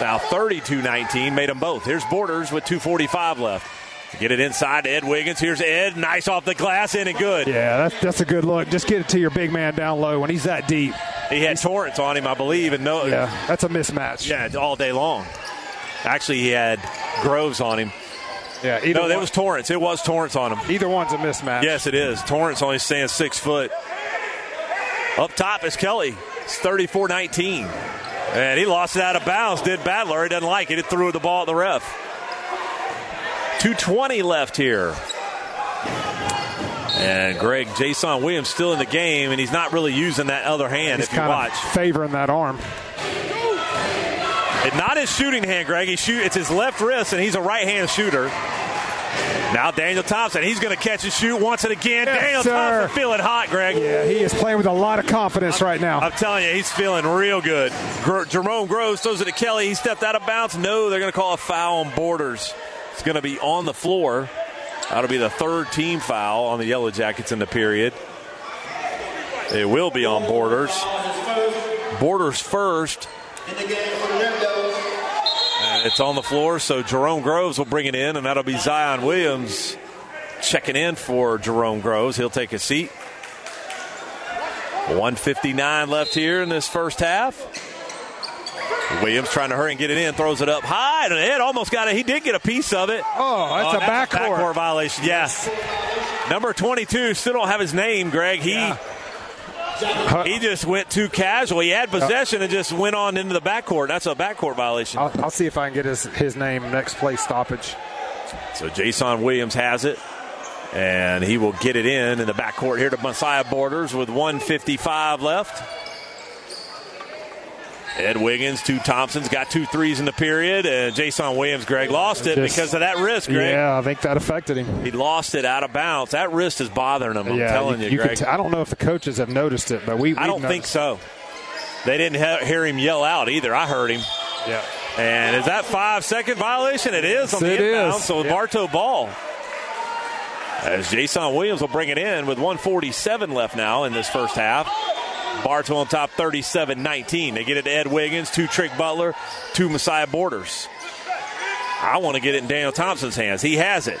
Now 32 19 made them both. Here's Borders with 2.45 left. Get it inside to Ed Wiggins. Here's Ed. Nice off the glass, in and good. Yeah, that's, that's a good look. Just get it to your big man down low when he's that deep. He had Torrance on him, I believe, and no. Yeah, that's a mismatch. Yeah, all day long. Actually, he had Groves on him. Yeah, no, one, that was Torrance. It was Torrance on him. Either one's a mismatch. Yes, it is. Torrance only stands six foot. Up top is Kelly. It's 34 19. And he lost it out of bounds, did Battler. He doesn't like it. He threw the ball at the ref. 220 left here. And Greg, Jason Williams still in the game, and he's not really using that other hand he's if you watch. favoring that arm. And not his shooting hand, Greg. He shoot, it's his left wrist, and he's a right hand shooter. Now Daniel Thompson, he's going to catch and shoot once and again. Yes, Daniel sir. Thompson feeling hot, Greg. Yeah, he is playing with a lot of confidence right now. I'm telling you, he's feeling real good. Gr- Jerome Groves throws it to Kelly. He stepped out of bounds. No, they're going to call a foul on Borders. It's going to be on the floor. That'll be the third team foul on the Yellow Jackets in the period. It will be on Borders. Borders first. And it's on the floor, so Jerome Groves will bring it in, and that'll be Zion Williams checking in for Jerome Groves. He'll take a seat. 159 left here in this first half. Williams trying to hurry and get it in, throws it up high, and Ed almost got it. He did get a piece of it. Oh, that's oh, a backcourt. backcourt violation. Yes. Number 22 still don't have his name, Greg. He Yeah. He just went too casual. He had possession and just went on into the backcourt. That's a backcourt violation. I'll, I'll see if I can get his, his name next play stoppage. So Jason Williams has it. And he will get it in in the backcourt here to Messiah Borders with 155 left. Ed Wiggins, two Thompsons, got two threes in the period, and Jason Williams, Greg, lost it Just- because of that wrist, Greg. Yeah, I think that affected him. He lost it out of bounds. That wrist is bothering him. I'm yeah, telling you, could Greg. t- I don't know if the coaches have noticed it, but we. I don't think so. They didn't he- hear him yell out either. I heard him. Yeah. And is that five second violation? It is on the It inbound. is. So Yep. Bartow ball. As Jason Williams will bring it in with 147 left now in this first half. Bartow on top 37 19. They get it to Ed Wiggins, two Trick Butler, two Messiah Borders. I want to get it in Daniel Thompson's hands. He has it.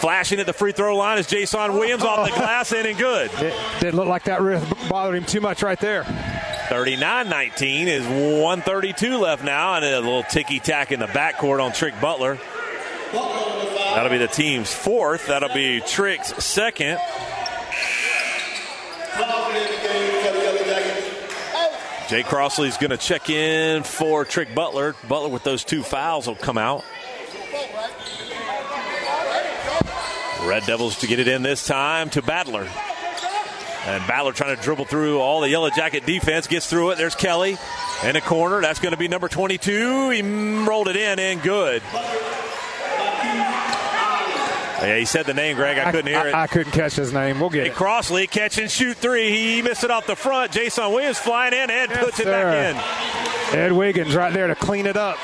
Flashing at the free throw line is Jason Williams off the oh. glass in and good. It didn't look like that bothered him too much right there. 39 19 is 132 left now, and a little ticky tack in the backcourt on Trick Butler. That'll be the team's fourth. That'll be Trick's second. Jay Crossley's going to check in for Trick Butler. Butler with those two fouls will come out. Red Devils to get it in this time to Battler. And Battler trying to dribble through all the Yellow Jacket defense. Gets through it. There's Kelly in a corner. That's going to be number 22. He rolled it in and good. Yeah, he said the name, Greg. I couldn't hear I, it. I couldn't catch his name. We'll get it. Crossley catch and shoot three. He missed it off the front. Jason Williams flying in. Ed puts it back in. Ed Wiggins right there to clean it up.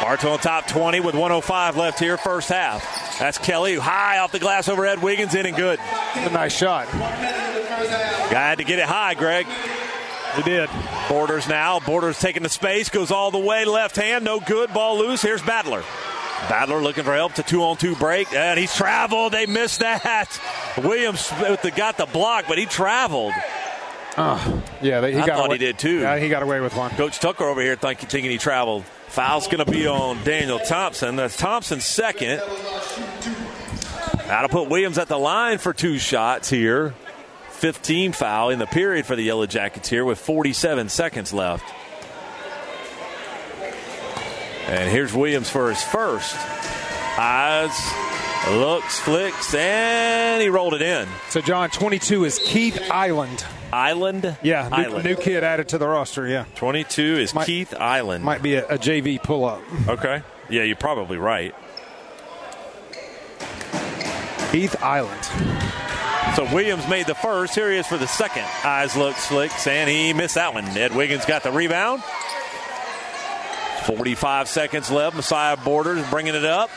Bartow on top 20 with 105 left here, first half. That's Kelly high off the glass over Ed Wiggins, in and good. A nice shot. Guy had to get it high, Greg. He did. Borders now. Borders taking the space, goes all the way left hand, no good. Ball loose. Here's Battler. Battler looking for help to two on two break, and he's traveled. They missed that. Williams got the block, but he traveled. Uh, yeah, he I got thought away. he did too. Yeah, he got away with one. Coach Tucker over here think, thinking he traveled. Foul's going to be on Daniel Thompson. That's Thompson's second. That'll put Williams at the line for two shots here. 15 foul in the period for the Yellow Jackets here with 47 seconds left. And here's Williams for his first. Eyes, looks, flicks, and he rolled it in. So, John, 22 is Keith Island. Island? Yeah, new, Island. new kid added to the roster, yeah. 22 is Might- Keith Island. Might be a, a JV pull up. Okay. Yeah, you're probably right. Keith Island. So Williams made the first. Here he is for the second. Eyes looks, flicks, and he missed that one. Ed Wiggins got the rebound. 45 seconds left. Messiah Borders bringing it up.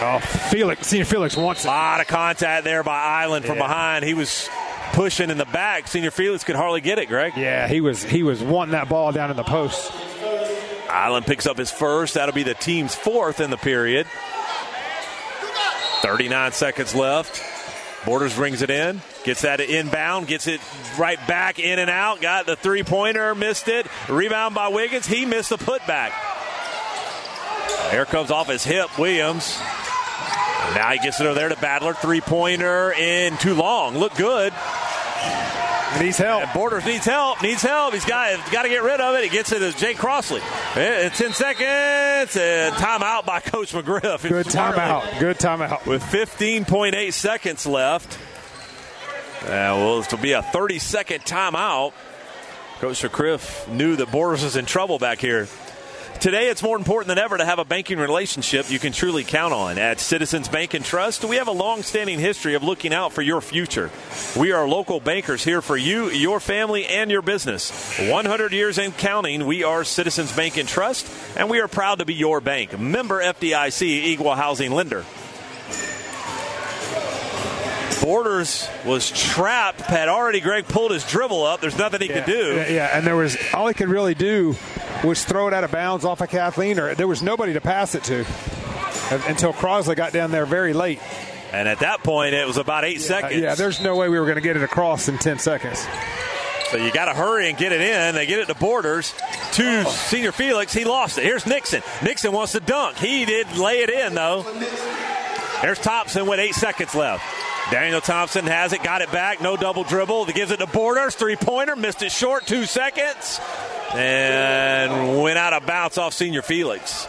Oh, Felix, Senior Felix wants it. A lot of contact there by Island from Yeah. behind. He was pushing in the back. Senior Felix could hardly get it, Greg. Yeah, he was he was wanting that ball down in the post. Island picks up his first. That'll be the team's fourth in the period. 39 seconds left. Borders brings it in, gets that inbound, gets it right back in and out. Got the three pointer, missed it. Rebound by Wiggins. He missed the putback. Here comes off his hip, Williams. Now he gets it over there to Badler. Three pointer in too long. Look good. Needs help. And Borders needs help. Needs help. He's got got to get rid of it. He gets it to Jake Crossley. Eh, Ten seconds. And timeout by Coach McGriff. Good timeout. Good timeout. With 15.8 seconds left. Uh, well, this will be a 30 second timeout. Coach McGriff knew that Borders was in trouble back here. Today, it's more important than ever to have a banking relationship you can truly count on. At Citizens Bank and Trust, we have a long standing history of looking out for your future. We are local bankers here for you, your family, and your business. 100 years and counting, we are Citizens Bank and Trust, and we are proud to be your bank. Member FDIC, Equal Housing Lender. Borders was trapped. Had already Greg pulled his dribble up. There's nothing he yeah, could do. Yeah, yeah, and there was all he could really do was throw it out of bounds off of Kathleen, or there was nobody to pass it to until Crossley got down there very late. And at that point, it was about eight Uh, seconds. yeah, there's no way we were going to get it across in 10 seconds. So you got to hurry and get it in. They get it to Borders. To Senior Felix. He lost it. Here's Nixon. Nixon wants to dunk. He did lay it in, though. There's Thompson with eight seconds left. Daniel Thompson has it, got it back, no double dribble. He gives it to Borders, three pointer, missed it short, two seconds, and went out of bounds off Senior Felix.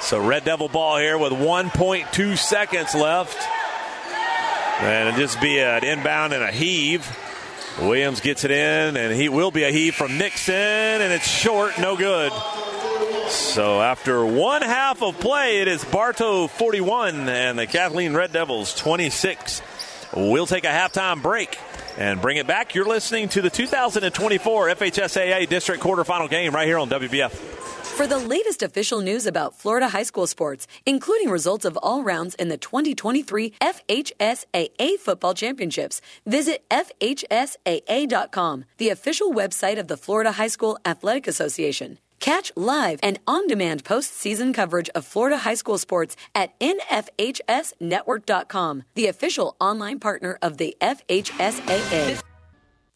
So Red Devil ball here with 1.2 seconds left. And it'll just be an inbound and a heave. Williams gets it in, and he will be a heave from Nixon, and it's short, no good. So after one half of play, it is Bartow 41 and the Kathleen Red Devils 26. We'll take a halftime break and bring it back. You're listening to the 2024 FHSAA District Quarterfinal game right here on WBF. For the latest official news about Florida high school sports, including results of all rounds in the 2023 FHSAA Football Championships, visit FHSAA.com, the official website of the Florida High School Athletic Association. Catch live and on demand postseason coverage of Florida high school sports at NFHSnetwork.com, the official online partner of the FHSAA.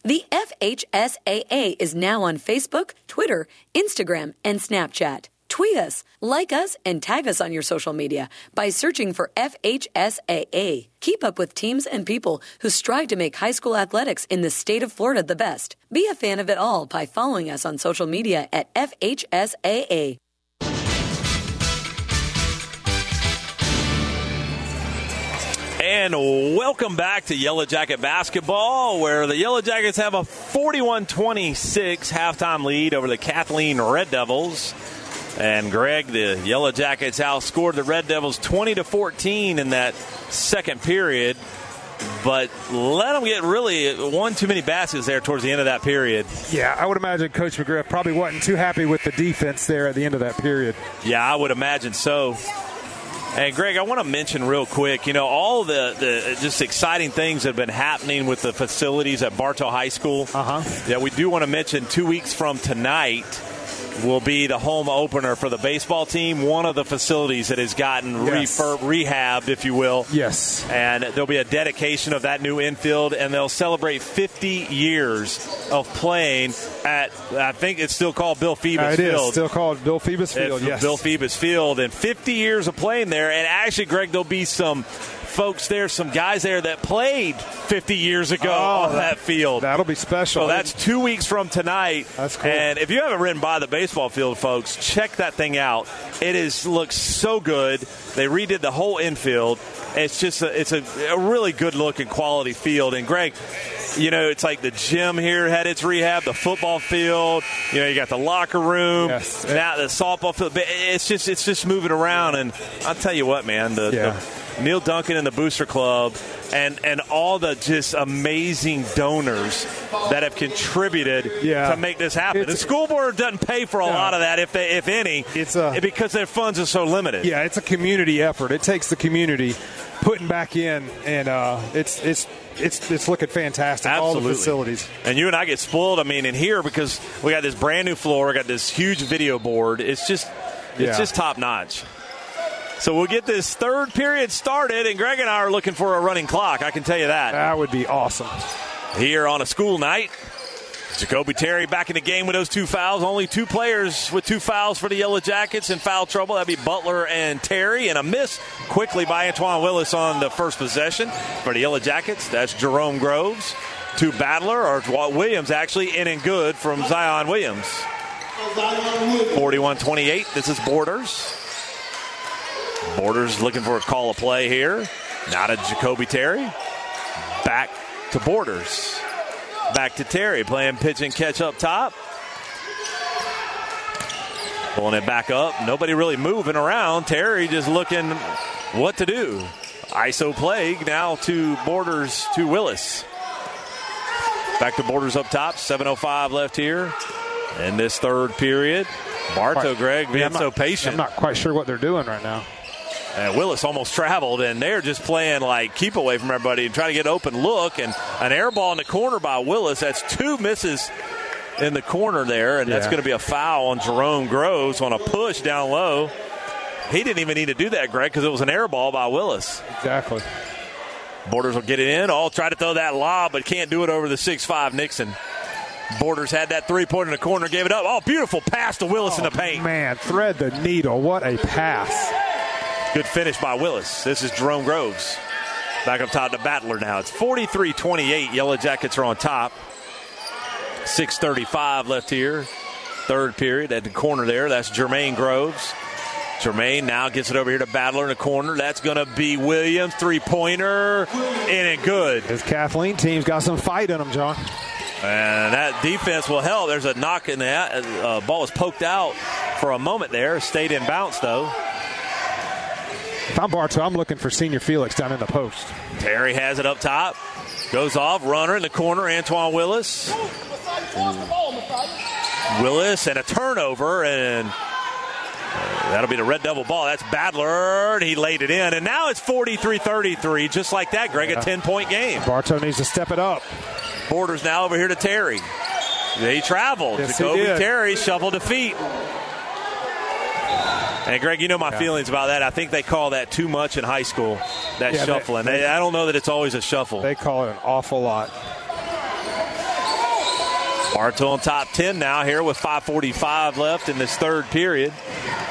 The FHSAA is now on Facebook, Twitter, Instagram, and Snapchat. Tweet us, like us, and tag us on your social media by searching for FHSAA. Keep up with teams and people who strive to make high school athletics in the state of Florida the best. Be a fan of it all by following us on social media at FHSAA. And welcome back to Yellow Jacket basketball, where the Yellow Jackets have a 41 26 halftime lead over the Kathleen Red Devils. And Greg, the Yellow Jackets outscored the Red Devils 20 to 14 in that second period, but let them get really one too many baskets there towards the end of that period. Yeah, I would imagine Coach McGriff probably wasn't too happy with the defense there at the end of that period. Yeah, I would imagine so. And Greg, I want to mention real quick, you know, all the, the just exciting things that have been happening with the facilities at Bartow High School. Uh huh. Yeah, we do want to mention two weeks from tonight will be the home opener for the baseball team. One of the facilities that has gotten Yes. refurb, rehabbed, if you will. Yes. And there'll be a dedication of that new infield, and they'll celebrate 50 years of playing at, I think it's still called Bill Phoebus Uh, it is Field. still called Bill Phoebus Field. Yes. Bill Phoebus Field, and 50 years of playing there. And actually, Greg, there'll be some folks there, some guys there that played 50 years ago Oh, on that field. That'll be special. So that's two weeks from tonight. That's cool. And if you haven't ridden by the baseball field, folks, check that thing out. It is looks so good. They redid the whole infield. It's just a, it's a, a really good looking quality field. And Greg, you know, it's like the gym here had its rehab, the football field. You know, you got the locker room, Yes. now the softball field. It's just it's just moving around. And I'll tell you what, man, the, Yeah. the Neil Duncan and the Booster Club, and and all the just amazing donors that have contributed Yeah. to make this happen. It's- the school board doesn't pay for a No. lot of that, if they, if any. It's a- because their funds are so limited. Yeah, it's a community effort. It takes the community putting back in, and uh, it's it's it's it's looking fantastic. All the facilities. And you and I get spoiled. I mean, in here because we got this brand new floor, we got this huge video board. It's just, it's Yeah. just top notch. So we'll get this third period started, and Greg and I are looking for a running clock. I can tell you that. That would be awesome. Here on a school night, Jacoby Terry back in the game with those two fouls. Only two players with two fouls for the Yellow Jackets in foul trouble. That'd be Butler and Terry. And a miss quickly by Antoine Willis on the first possession for the Yellow Jackets. That's Jerome Groves. To Battler, or Williams actually, in and good from Zion Williams. 41 28. This is Borders. Borders looking for a call of play here. Not a Jacoby Terry. Back to Borders. Back to Terry playing pitch and catch up top. Pulling it back up. Nobody really moving around. Terry just looking what to do. ISO plague now to Borders to Willis. Back to Borders up top. 7.05 left here in this third period. Bartow, Greg, being Yeah, not- so patient. I'm not quite sure what they're doing right now. And Willis almost traveled, and they're just playing like keep away from everybody and trying to get an open look. And an air ball in the corner by Willis. That's two misses in the corner there, and that's going to be a foul on Jerome Groves on a push down low. He didn't even need to do that, Greg, because it was an air ball by Willis. Exactly. Borders will get it in. All try to throw that lob, but can't do it over the six-five Nixon. Borders had that three point in the corner, gave it up. Oh, beautiful pass to Willis in the oh, paint. Man, thread the needle. What a pass. Good finish by Willis. This is Jerome Groves. Back up top to Battler now. It's 43 28. Yellow Jackets are on top. 6.35 left here. Third period at the corner there. That's Jermaine Groves. Jermaine now gets it over here to Battler in the corner. That's going to be Williams. Three pointer. In and good. His Kathleen team's got some fight in them, John. And that defense will help. There's a knock in the uh, ball is poked out for a moment there. Stayed in bounce though. If I'm Bartow, I'm looking for Senior Felix down in the post. Terry has it up top. Goes off. Runner in the corner. Antoine Willis. Willis and a turnover. And that'll be the Red Devil ball. That's Badler. And he laid it in. And now it's 43 33. Just like that, Greg. A 10 point game. Bartow needs to step it up. Borders now over here to Terry. They traveled. Yes, Jacoby. Terry shovel to feet. And Greg, you know my Yeah. feelings about that. I think they call that too much in high school. That Yeah, shuffling. they- They- I don't know that it's always a shuffle. They call it an awful lot. Bartow on top 10 now here with 5.45 left in this third period.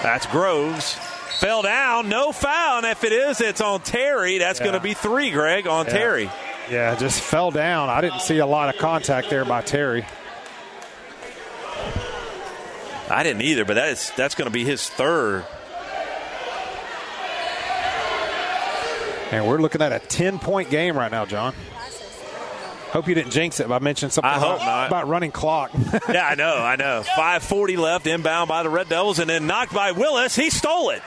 That's Groves. Fell down, no foul. And if it is, it's on Terry. That's Yeah. going to be three, Greg, on Yeah. Terry. Yeah, just fell down. I didn't see a lot of contact there by Terry. I didn't either, but that is, that's going to be his third. And we're looking at a 10 point game right now, John. Hope you didn't jinx it by mentioning something about, about running clock. yeah, I know, I know. 5.40 left, inbound by the Red Devils, and then knocked by Willis. He stole it.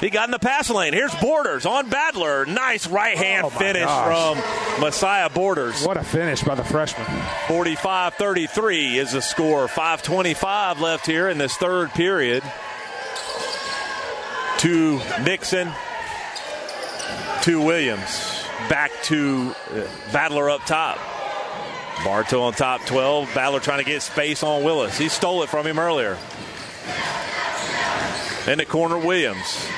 He got in the pass lane. Here's Borders on Badler. Nice right hand Oh, finish gosh. from Messiah Borders. what a finish by the freshman. 45 33 is the score. 5.25 left here in this third period. To Nixon, to Williams. Back to uh, Battler up top. Bartow on top 12. Battler trying to get space on Willis. He stole it from him earlier. In the corner, Williams.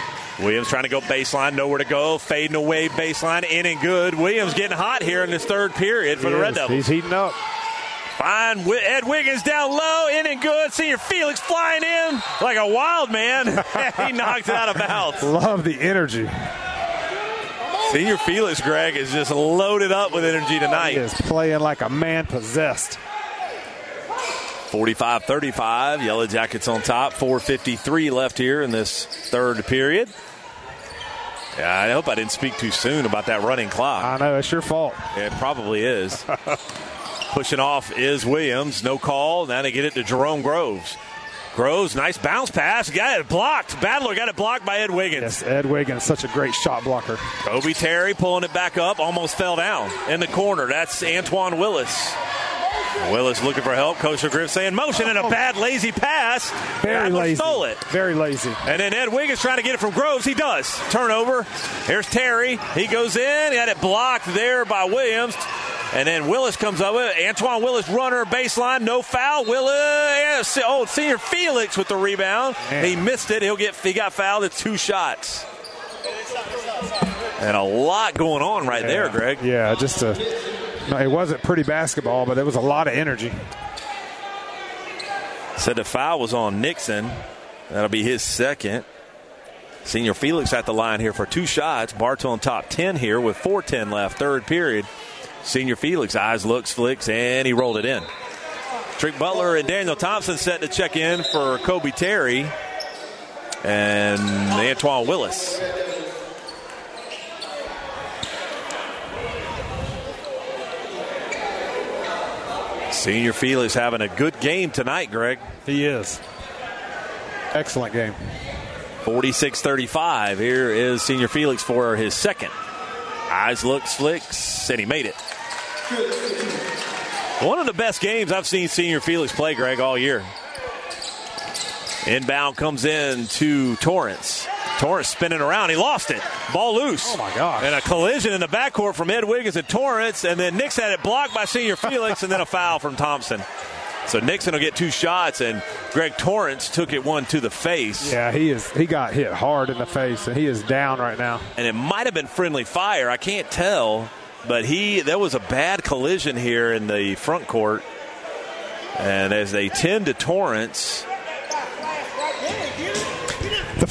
Williams trying to go baseline, nowhere to go. Fading away baseline, in and good. Williams getting hot here in this third period for He the Red. Devils. He's heating up. Fine. Ed Wiggins down low, in and good. Senior Felix flying in like a wild man. he knocked it out of bounds. Love the energy. Senior Felix Greg is just loaded up with energy tonight. He is playing like a man possessed. 45 35. Yellow Jackets on top. 4.53 left here in this third period. Yeah, I hope I didn't speak too soon about that running clock. I know, it's your fault. It probably is. Pushing off is Williams. No call. Now they get it to Jerome Groves. Groves, nice bounce pass. Got it blocked. Battler got it blocked by Ed Wiggins. Yes, Ed Wiggins, such a great shot blocker. Kobe Terry pulling it back up. Almost fell down in the corner. That's Antoine Willis. Willis looking for help. Coach Griff saying motion and a oh. bad lazy pass. Very lazy. Stole it. Very lazy. And then Ed Wiggins trying to get it from Groves. He does. Turnover. Here's Terry. He goes in. He had it blocked there by Williams. And then Willis comes up with it. Antoine Willis runner baseline, no foul. Willis, oh senior Felix with the rebound. Man. He missed it. He'll get he got fouled at two shots. And a lot going on right there, Greg. Yeah, just a. No, it wasn't pretty basketball, but it was a lot of energy. Said the foul was on Nixon. That'll be his second. Senior Felix at the line here for two shots. Bartow on top 10 here with 4.10 left, third period. Senior Felix eyes, looks, flicks, and he rolled it in. Trick Butler and Daniel Thompson set to check in for Kobe Terry and Antoine Willis. Senior Felix having a good game tonight, Greg. He is. Excellent game. 46 35. Here is Senior Felix for his second. Eyes looks, flicks, and he made it. One of the best games I've seen Senior Felix play, Greg, all year. Inbound comes in to Torrance. Torrance spinning around. He lost it. Ball loose. Oh, my gosh. And a collision in the backcourt from Ed Wiggins and Torrance. And then Nix had it blocked by Senior Felix, and then a foul from Thompson. So Nixon will get two shots, and Greg Torrance took it one to the face. Yeah, he is. He got hit hard in the face, and he is down right now. and it might have been friendly fire. I can't tell, but he there was a bad collision here in the front court, and as they tend to Torrance,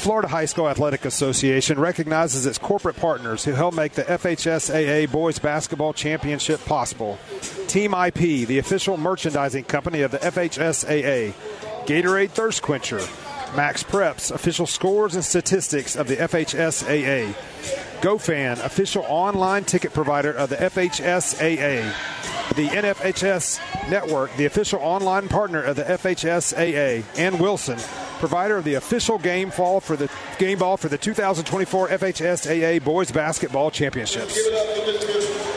Florida High School Athletic Association recognizes its corporate partners who help make the FHSAA Boys Basketball Championship possible. Team IP, the official merchandising company of the FHSAA. Gatorade Thirst Quencher. MaxPreps, official scores and statistics of the FHSAA. GoFan, official online ticket provider of the FHSAA. The NFHS Network, the official online partner of the FHSAA. And Wilson, provider of the official game ball for the game ball for the 2024 FHSAA Boys Basketball Championships.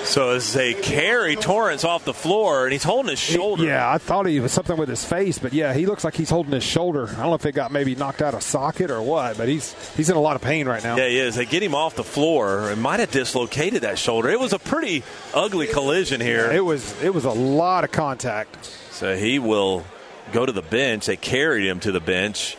So as they carry Torrance off the floor, and he's holding his shoulder. Yeah, I thought he was something with his face, but yeah, he looks like he's holding his shoulder. I don't know if it got maybe knocked out of socket or what, but he's he's in a lot of pain right now. Yeah, he is. They get him off the floor. It might have dislocated that shoulder. It was a pretty ugly collision here. It was it was a lot of contact. So he will go to the bench. They carried him to the bench.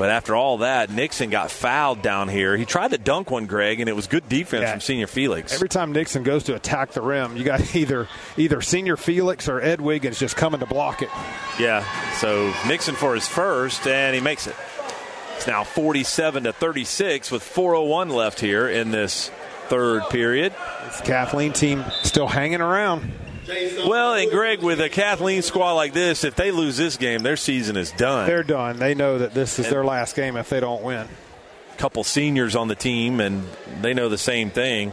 But after all that, Nixon got fouled down here. He tried to dunk one, Greg, and it was good defense Yeah. from Senior Felix. Every time Nixon goes to attack the rim, you got either either Senior Felix or Ed Wiggins just coming to block it. Yeah. So Nixon for his first, and he makes it. It's now 47 to 36 with 4:01 left here in this third period. This Kathleen team still hanging around. Well, and Greg, with a Kathleen squad like this, if they lose this game, their season is done. They're done. They know that this is their last game if they don't win. A couple seniors on the team, and they know the same thing.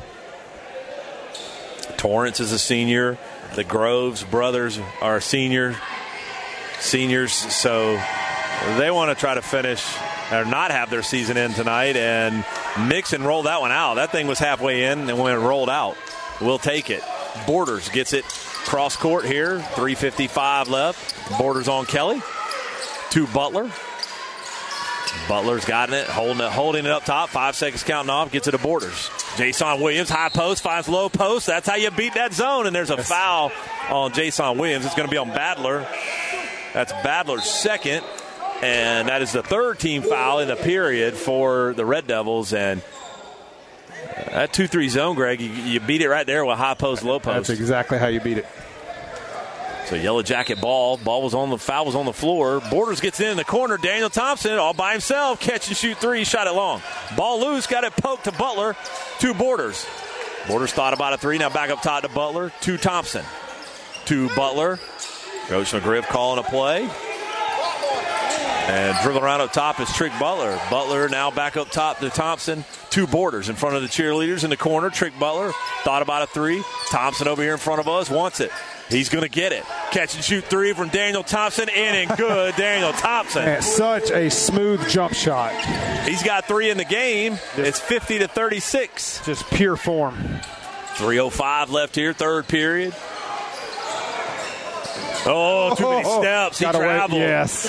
Torrance is a senior. The Groves brothers are senior seniors, so they want to try to finish or not have their season in tonight. And Nixon rolled that one out. That thing was halfway in, and when it rolled out, we'll take it. Borders gets it cross court here. 3:55 left. Borders on Kelly. To Butler. Butler's got it, holding it, holding it up top. Five seconds counting off, gets it to Borders. Jason Williams, high post, finds low post. That's how you beat that zone. And there's a foul on Jason Williams. It's going to be on Badler. That's Badler's second, and that is the third team foul in the period for the Red Devils. And that two-three zone, Greg, you, you beat it right there with high post, low post. That's exactly how you beat it. So yellow jacket ball. Ball was on the foul was on the floor. Borders gets in, in the corner. Daniel Thompson all by himself. Catch and shoot three. Shot it long. Ball loose. Got it poked to Butler. Two Borders. Borders thought about a three. Now back up top to Butler. Two Thompson. Two Butler. Coach McGriff calling a play. And dribbling around up top is Trick Butler. Butler now back up top to Thompson. Two borders in front of the cheerleaders in the corner. Trick Butler thought about a three. Thompson over here in front of us wants it. He's going to get it. Catch and shoot three from Daniel Thompson. In and good, Daniel Thompson. Man, such a smooth jump shot. He's got three in the game. It's 50 to 36. Just pure form. 3.05 left here, third period. Oh, too many oh, steps. He Got away- traveled. yes.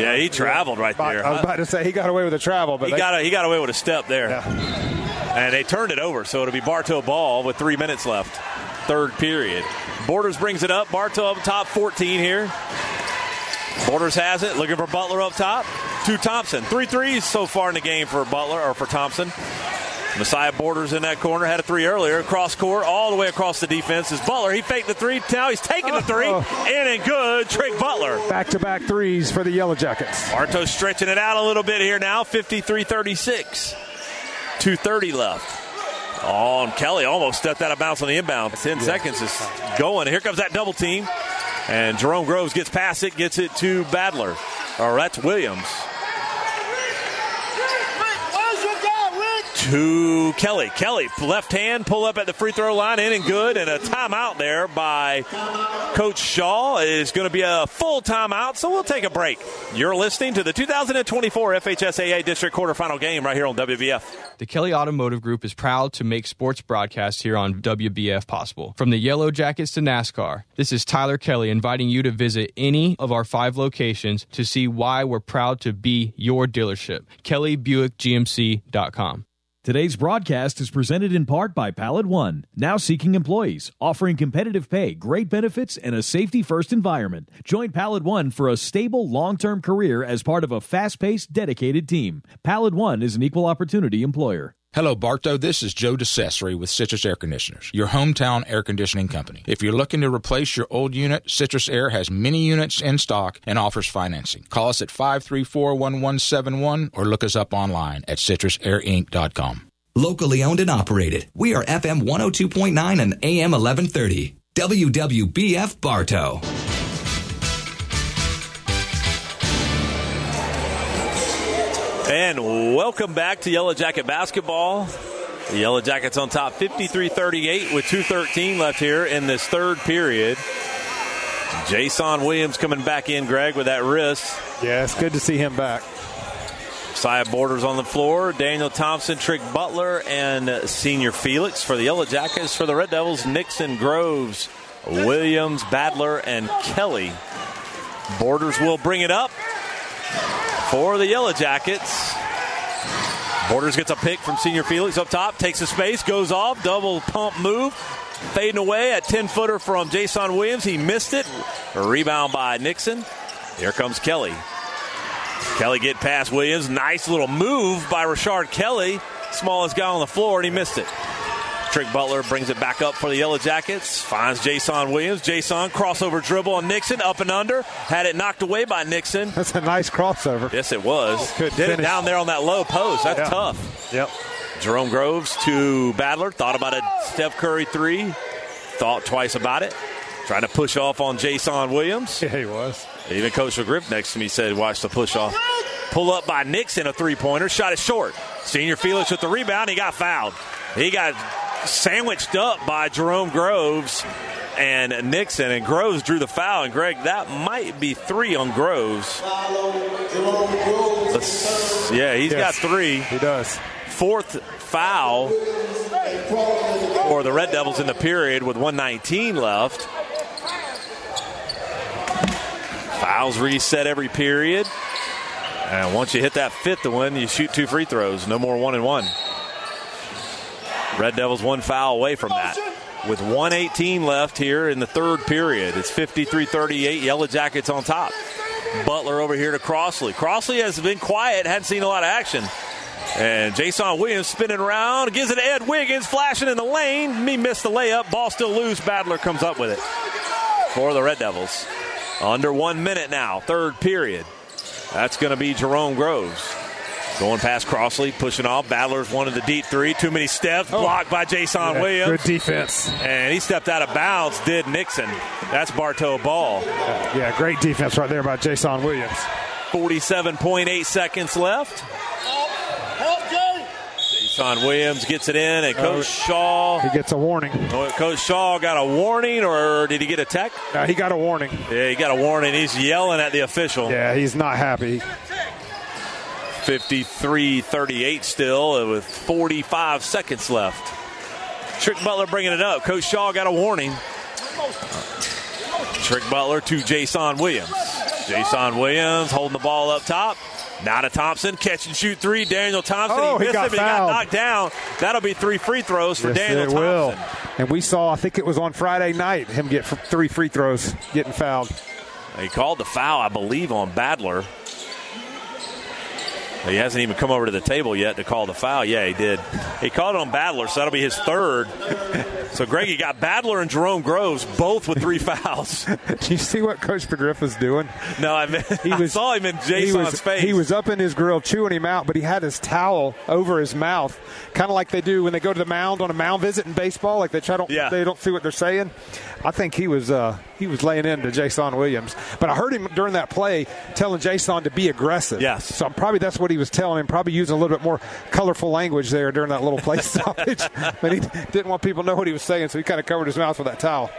Yeah, he traveled right there. I was about to say he got away with a travel, but he they- got a, he got away with a step there. And they turned it over, so it'll be Bartow ball with three minutes left. Third period. Borders brings it up. Bartow up top, 14 here. Borders has it, looking for Butler up top. To Thompson. Three threes so far in the game for Butler or for Thompson. Messiah Borders in that corner had a three earlier. Cross court, all the way across the defense is Butler. He faked the three. Now he's taking the three. In and good. Trick Butler. back to back threes for the Yellow Jackets. Bartow stretching it out a little bit here now. 53 36. 2.30 left. Oh, and Kelly almost stepped out of bounds on the inbound. 10 seconds is going. Here comes that double team. And Jerome Groves gets past it, gets it to Badler. Or that's Williams. To Kelly. Kelly, left hand, pull up at the free throw line, in and good. And a timeout there by Coach Shaw is going to be a full timeout, so we'll take a break. You're listening to the 2024 FHSAA District Quarterfinal game right here on WBF. The Kelly Automotive Group is proud to make sports broadcasts here on WBF possible. From the Yellow Jackets to NASCAR, this is Tyler Kelly inviting you to visit any of our five locations to see why we're proud to be your dealership. KellyBuickGMC.com. Today's broadcast is presented in part by Pallet One, now seeking employees, offering competitive pay, great benefits, and a safety first environment. Join Pallet One for a stable, long term career as part of a fast paced, dedicated team. Pallet One is an equal opportunity employer. Hello, Bartow. This is Joe DeCesare with Citrus Air Conditioners, your hometown air conditioning company. If you're looking to replace your old unit, Citrus Air has many units in stock and offers financing. Call us at 534-1171 or look us up online at citrusairinc.com. Locally owned and operated. We are FM 102.9 and AM 1130. WWBF Bartow. And welcome back to Yellow Jacket basketball. The Yellow Jackets on top 53 38 with 2.13 left here in this third period. Jason Williams coming back in, Greg, with that wrist. Yeah, it's good to see him back. Side borders on the floor. Daniel Thompson, Trick Butler, and Senior Felix for the Yellow Jackets. For the Red Devils, Nixon, Groves, Williams, Badler, and Kelly. Borders will bring it up for the Yellow Jackets. Borders gets a pick from Senior Felix up top, takes a space, goes off, double pump move, fading away at 10 footer from Jason Williams. He missed it. A rebound by Nixon. Here comes Kelly. Kelly get past Williams. Nice little move by Rashard Kelly. Smallest guy on the floor, and he missed it. Trick Butler brings it back up for the Yellow Jackets. Finds Jason Williams. Jason crossover dribble on Nixon, up and under. Had it knocked away by Nixon. That's a nice crossover. Yes, it was. Good Did it finish. down there on that low post. That's Yeah. tough. Yep. Jerome Groves to Badler. Thought about a Steph Curry three. Thought twice about it. Trying to push off on Jason Williams. Yeah, he was. Even Coach McGriff next to me said, watch the push off. Pull up by Nixon, a three pointer. Shot it short. Senior Felix with the rebound. He got fouled. He got sandwiched up by Jerome Groves and Nixon. And Groves drew the foul. And Greg, that might be three on Groves. Let's- yeah, he's got three. He does. Fourth foul for the Red Devils in the period with 119 left. Fouls reset every period. And once you hit that fifth one, you shoot two free throws. No more one and one. Red Devils one foul away from that. With 118 left here in the third period, it's 53 38. Yellow Jackets on top. Butler over here to Crossley. Crossley has been quiet, hadn't seen a lot of action. And Jason Williams spinning around, gives it to Ed Wiggins, flashing in the lane. Me missed the layup. Ball still loose. Badler comes up with it. for the Red Devils. Under one minute now, third period. That's going to be Jerome Groves. Going past Crossley, pushing off. Battlers one wanted the deep three. Too many steps. Blocked by Jason Yeah, Williams. Good defense. And he stepped out of bounds, did Nixon. That's Bartow ball. Yeah, great defense right there by Jason Williams. 47.8 seconds left. Jason Williams gets it in, and Coach Shaw. He gets a warning. Oh, Coach Shaw got a warning, or did he get a tech? Uh, he got a warning. Yeah, he got a warning. He's yelling at the official. Yeah, he's not happy. 53 38 still uh, with 45 seconds left. Trick Butler bringing it up. Coach Shaw got a warning. Trick Butler to Jason Williams. Jason Williams holding the ball up top. Now to Thompson. Catch and shoot three. Daniel Thompson. Oh, he missed got it, but he got knocked down. That'll be three free throws for Yes, Daniel Thompson. will. And we saw, I think it was on Friday night, him get three free throws, getting fouled. He called the foul, I believe, on Badler. He hasn't even come over to the table yet to call the foul. Yeah, he did. He called on Badler, so that'll be his third. So, Greg, you got Badler and Jerome Groves both with three fouls. Do you see what Coach Pedriff was doing? No, I, mean, I saw him in he Jason's was, face. He was up in his grill chewing him out, but he had his towel over his mouth, kind of like they do when they go to the mound on a mound visit in baseball. Like they try to, Yeah. they don't see what they're saying. I think he was uh, he was laying into Jason Williams, but I heard him during that play telling Jason to be aggressive. Yes. So I'm probably that's what he was telling him. Probably using a little bit more colorful language there during that little play stoppage, but he didn't want people to know what he was saying, so he kind of covered his mouth with that towel.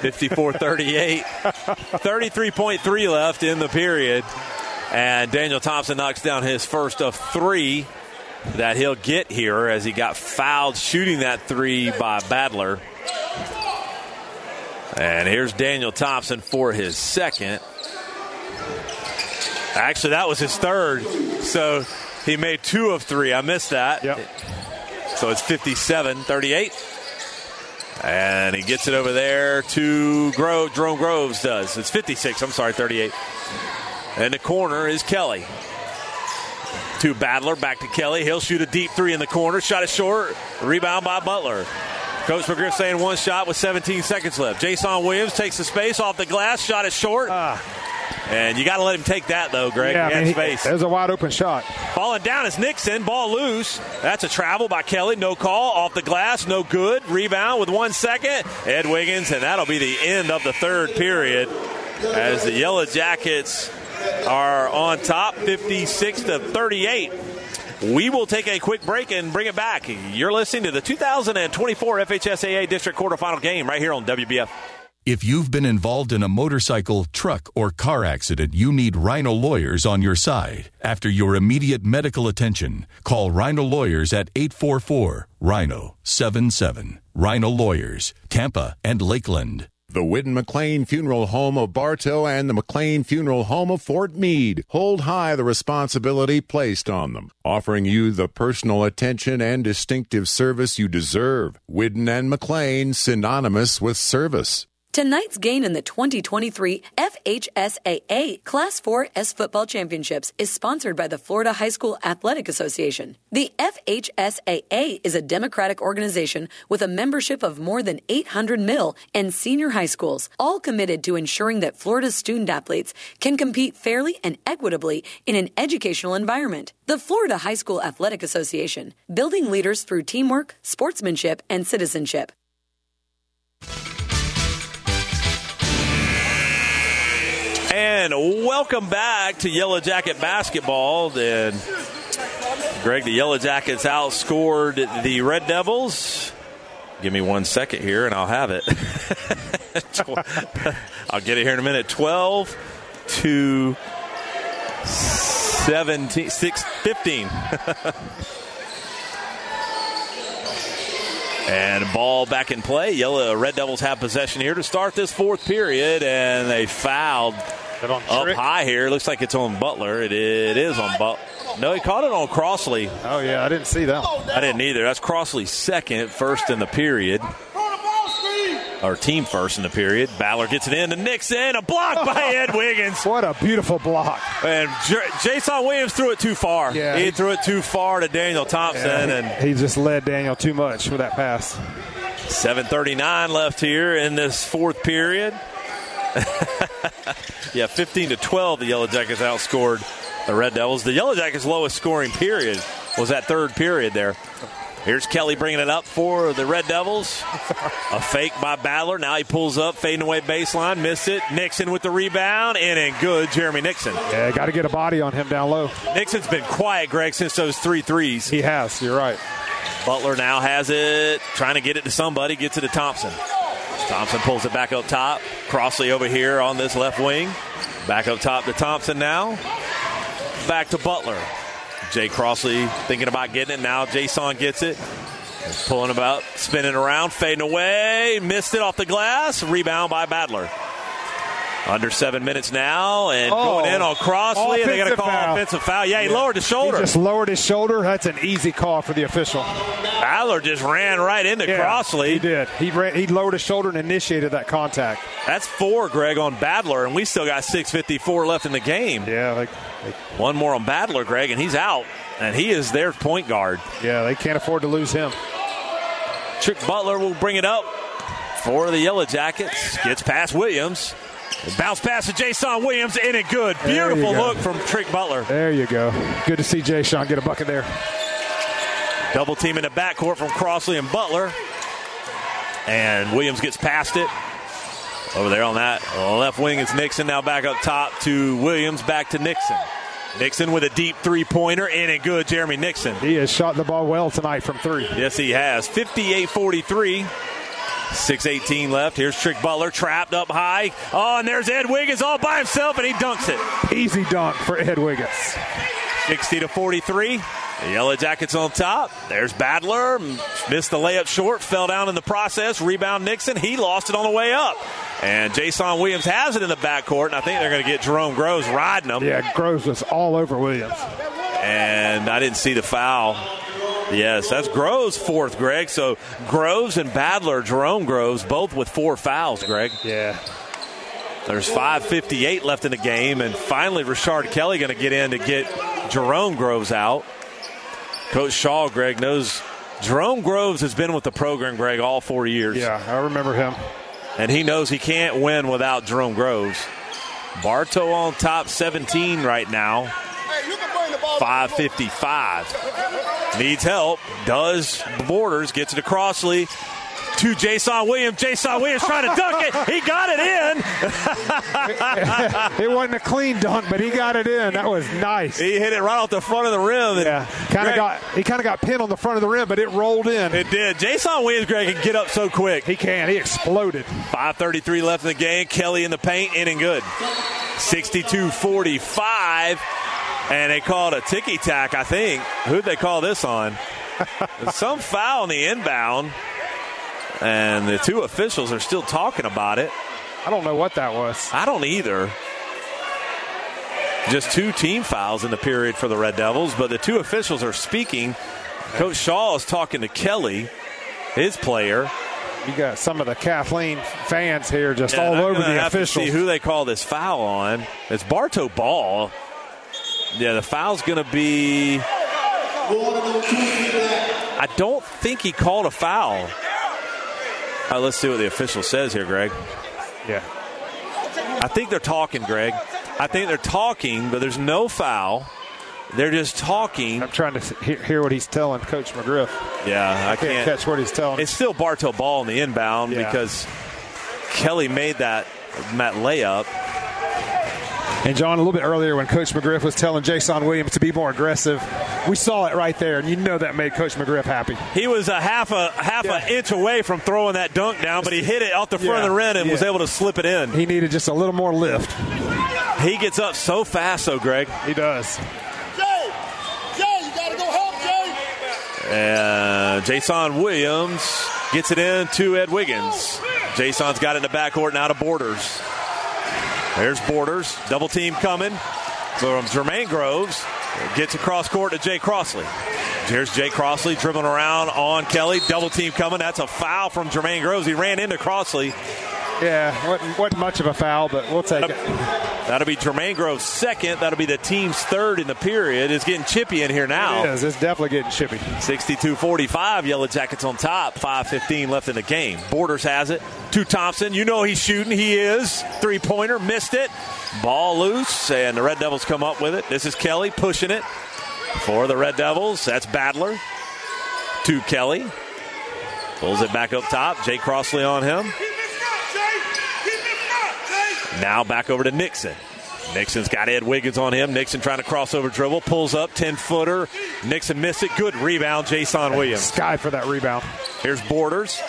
54 38. 33.3 left in the period. And Daniel Thompson knocks down his first of three that he'll get here as he got fouled shooting that three by Badler. And here's Daniel Thompson for his second. Actually, that was his third. So he made two of three. I missed that. Yep. So it's 57 38. And he gets it over there to Grove. Jerome Groves does. It's 56. I'm sorry, 38. And the corner is Kelly. To Badler, back to Kelly. He'll shoot a deep three in the corner. Shot is short. Rebound by Butler. Coach McGriff saying one shot with 17 seconds left. Jason Williams takes the space off the glass. Shot is short. And you got to let him take that, though, Greg. Ah. yeah, he I mean, space. was a wide open shot. Falling down is Nixon. Ball loose. That's a travel by Kelly. No call. Off the glass. No good. Rebound with one second. Ed Wiggins, and that'll be the end of the third period as the Yellow Jackets are on top 56 to 38. We will take a quick break and bring it back. You're listening to the 2024 FHSAA District Quarterfinal game right here on WBF. If you've been involved in a motorcycle, truck, or car accident, you need Rhino Lawyers on your side. After your immediate medical attention, call Rhino Lawyers at 844 Rhino 77. Rhino Lawyers, Tampa and Lakeland. The Whidden McLean Funeral Home of Bartow and the McLean Funeral Home of Fort Meade hold high the responsibility placed on them, offering you the personal attention and distinctive service you deserve. Whidden and McLean, synonymous with service. Tonight's game in the 2023 FHSAA Class 4S Football Championships is sponsored by the Florida High School Athletic Association. The FHSAA is a democratic organization with a membership of more than 800 middle and senior high schools, all committed to ensuring that Florida's student athletes can compete fairly and equitably in an educational environment. The Florida High School Athletic Association, building leaders through teamwork, sportsmanship, and citizenship. And welcome back to Yellow Jacket basketball. And Greg, the Yellow Jackets outscored the Red Devils. Give me one second here, and I'll have it. I'll get it here in a minute. Twelve to 17, 6, 15. And ball back in play. Yellow Red Devils have possession here to start this fourth period, and they fouled up high here. Looks like it's on Butler. It, it is on Butler. No, he caught it on Crossley. Oh yeah, I didn't see that. I didn't either. That's Crossley's second, first in the period. Our team first in the period. Baller gets it in to Nixon. A block by Ed Wiggins. What a beautiful block. And J- Jason Williams threw it too far. Yeah. He threw it too far to Daniel Thompson. Yeah, and he, he just led Daniel too much with that pass. 7.39 left here in this fourth period. yeah, 15 to 12, the Yellow Jackets outscored the Red Devils. The Yellow Jackets' lowest scoring period was that third period there. Here's Kelly bringing it up for the Red Devils. A fake by Badler. Now he pulls up, fading away baseline, missed it. Nixon with the rebound, and in good. Jeremy Nixon. Yeah, got to get a body on him down low. Nixon's been quiet, Greg, since those three threes. He has. You're right. Butler now has it, trying to get it to somebody, gets it to Thompson. Thompson pulls it back up top. Crossley over here on this left wing. Back up top to Thompson now. Back to Butler. Jay Crossley thinking about getting it. Now Jason gets it. Pulling about, spinning around, fading away. Missed it off the glass. Rebound by Badler. Under seven minutes now, and Oh. going in on Crossley. And they got Offensive call foul. offensive foul. Yeah, he lowered his shoulder. He just lowered his shoulder. That's an easy call for the official. Badler just ran right into Yeah, Crossley. He did. He ran, he lowered his shoulder and initiated that contact. That's four, Greg, on Badler, and we still got 6.54 left in the game. Yeah, like, One more on Badler, Greg, and he's out. And he is their point guard. Yeah, they can't afford to lose him. Trick Butler will bring it up for the Yellow Jackets. Gets past Williams. Bounce pass to Jason Williams, in and good. Beautiful look from Trick Butler. There you go. Good to see Jason get a bucket there. Double team in the backcourt from Crossley and Butler. And Williams gets past it. Over there on that left wing is Nixon. Now back up top to Williams, back to Nixon. Nixon with a deep three pointer, in and good. Jeremy Nixon. He has shot the ball well tonight from three. Yes, he has. 58 43. 6.18 left. Here's Trick Butler trapped up high. Oh, and there's Ed Wiggins all by himself, and he dunks it. Easy dunk for Ed Wiggins. 60 to 43. The Yellow Jackets on top. There's Badler. Missed the layup short. Fell down in the process. Rebound Nixon. He lost it on the way up. And Jason Williams has it in the backcourt, and I think they're going to get Jerome Groves riding him. Yeah, Groves was all over Williams. And I didn't see the foul. Yes, that's Groves' fourth, Greg. So Groves and Badler, Jerome Groves, both with four fouls, Greg. Yeah. There's 5.58 left in the game, and finally Richard Kelly going to get in to get Jerome Groves out. Coach Shaw, Greg, knows Jerome Groves has been with the program, Greg, all four years. Yeah, I remember him. And he knows he can't win without Jerome Groves. Bartow on top 17 right now. 555. Needs help. Does Borders. Gets it to Crossley. To Jason Williams. Jason Williams trying to dunk it. He got it in. it wasn't a clean dunk, but he got it in. That was nice. He hit it right off the front of the rim. and Yeah, kind of got he kind of got pinned on the front of the rim, but it rolled in. It did. Jason Williams, Greg, can get up so quick. He can. He exploded. 5.33 left in the game. Kelly in the paint, in and good. 62 45. And they called a ticky tack, I think. Who'd they call this on? Some foul on the inbound. And the two officials are still talking about it. I don't know what that was. I don't either. Just two team fouls in the period for the Red Devils, but the two officials are speaking. Coach Shaw is talking to Kelly, his player. You got some of the Kathleen fans here just Yeah, all over the officials. see who they call this foul on. It's Bartow Ball. Yeah, the foul's going to be. I don't think he called a foul. Uh, let's see what the official says here, Greg. Yeah. I think they're talking, Greg. I think they're talking, but there's no foul. They're just talking. I'm trying to hear, hear what he's telling Coach McGriff. Yeah, I, I can't catch what he's telling. It's still Bartow ball in the inbound Yeah. because Kelly made that that layup. And John, a little bit earlier when Coach McGriff was telling Jason Williams to be more aggressive, we saw it right there, and you know that made Coach McGriff happy. He was a half a half an inch away from throwing that dunk down, but he hit it off the front of the rim and was able to slip it in. He needed just a little more lift. He gets up so fast, though, Greg. He does. Jay, Jay, you gotta go help Jay. And Jason Williams gets it in to Ed Wiggins. Jason's got it in the backcourt and out of Borders. There's Borders. Double team coming from Jermaine Groves. Gets across court to Jay Crossley. Here's Jay Crossley dribbling around on Kelly. Double team coming. That's a foul from Jermaine Groves. He ran into Crossley. Yeah, wasn't, wasn't much of a foul, but we'll take it. That'll be Jermaine Groves second. That'll be the team's third in the period. It's getting chippy in here now. It is. It's definitely getting chippy. 62-45. Yellow Jackets on top. 5:15 left in the game. Borders has it to Thompson. You know he's shooting. He is three pointer. Missed it. Ball loose, and the Red Devils come up with it. This is Kelly pushing it for the Red Devils. That's Badler to Kelly. Pulls it back up top. Jay Crossley on him. Now back over to Nixon. Nixon's got Ed Wiggins on him. Nixon trying to cross over dribble. Pulls up, 10 footer. Nixon missed it. Good rebound, Jason Williams. Sky for that rebound. Here's Borders.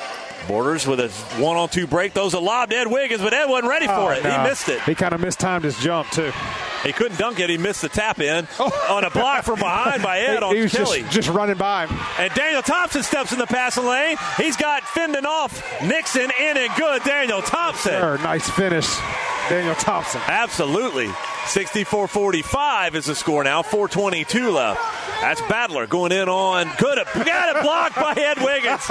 Borders with a one on two break. Those a lob to Ed Wiggins, but Ed wasn't ready for Oh, it. no. He missed it. He kind of mistimed his jump, too. He couldn't dunk it. He missed the tap in oh. on a block from behind by Ed He- on he was Kelly. just, just running by him. And Daniel Thompson steps in the passing lane. He's got fending off Nixon in and good. Daniel Thompson. Sure, nice finish. Daniel Thompson. Absolutely. 64 45 is the score now. 422 left. That's Badler going in on. Good. Got it blocked by Ed Wiggins.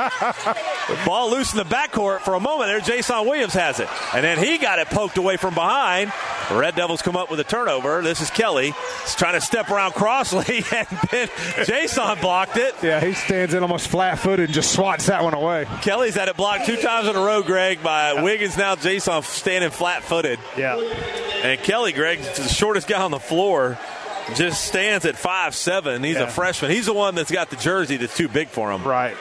Ball loose in the backcourt for a moment there. Jason Williams has it. And then he got it poked away from behind. The Red Devils come up with a turnover. This is Kelly. He's trying to step around Crossley, and Jason blocked it. Yeah, he stands in almost flat footed and just swats that one away. Kelly's had it blocked two times in a row, Greg, by Wiggins. Now Jason standing flat footed. Yeah. And Kelly, Greg, the shortest guy on the floor, just stands at five seven. He's Yeah. a freshman. He's the one that's got the jersey that's too big for him. Right.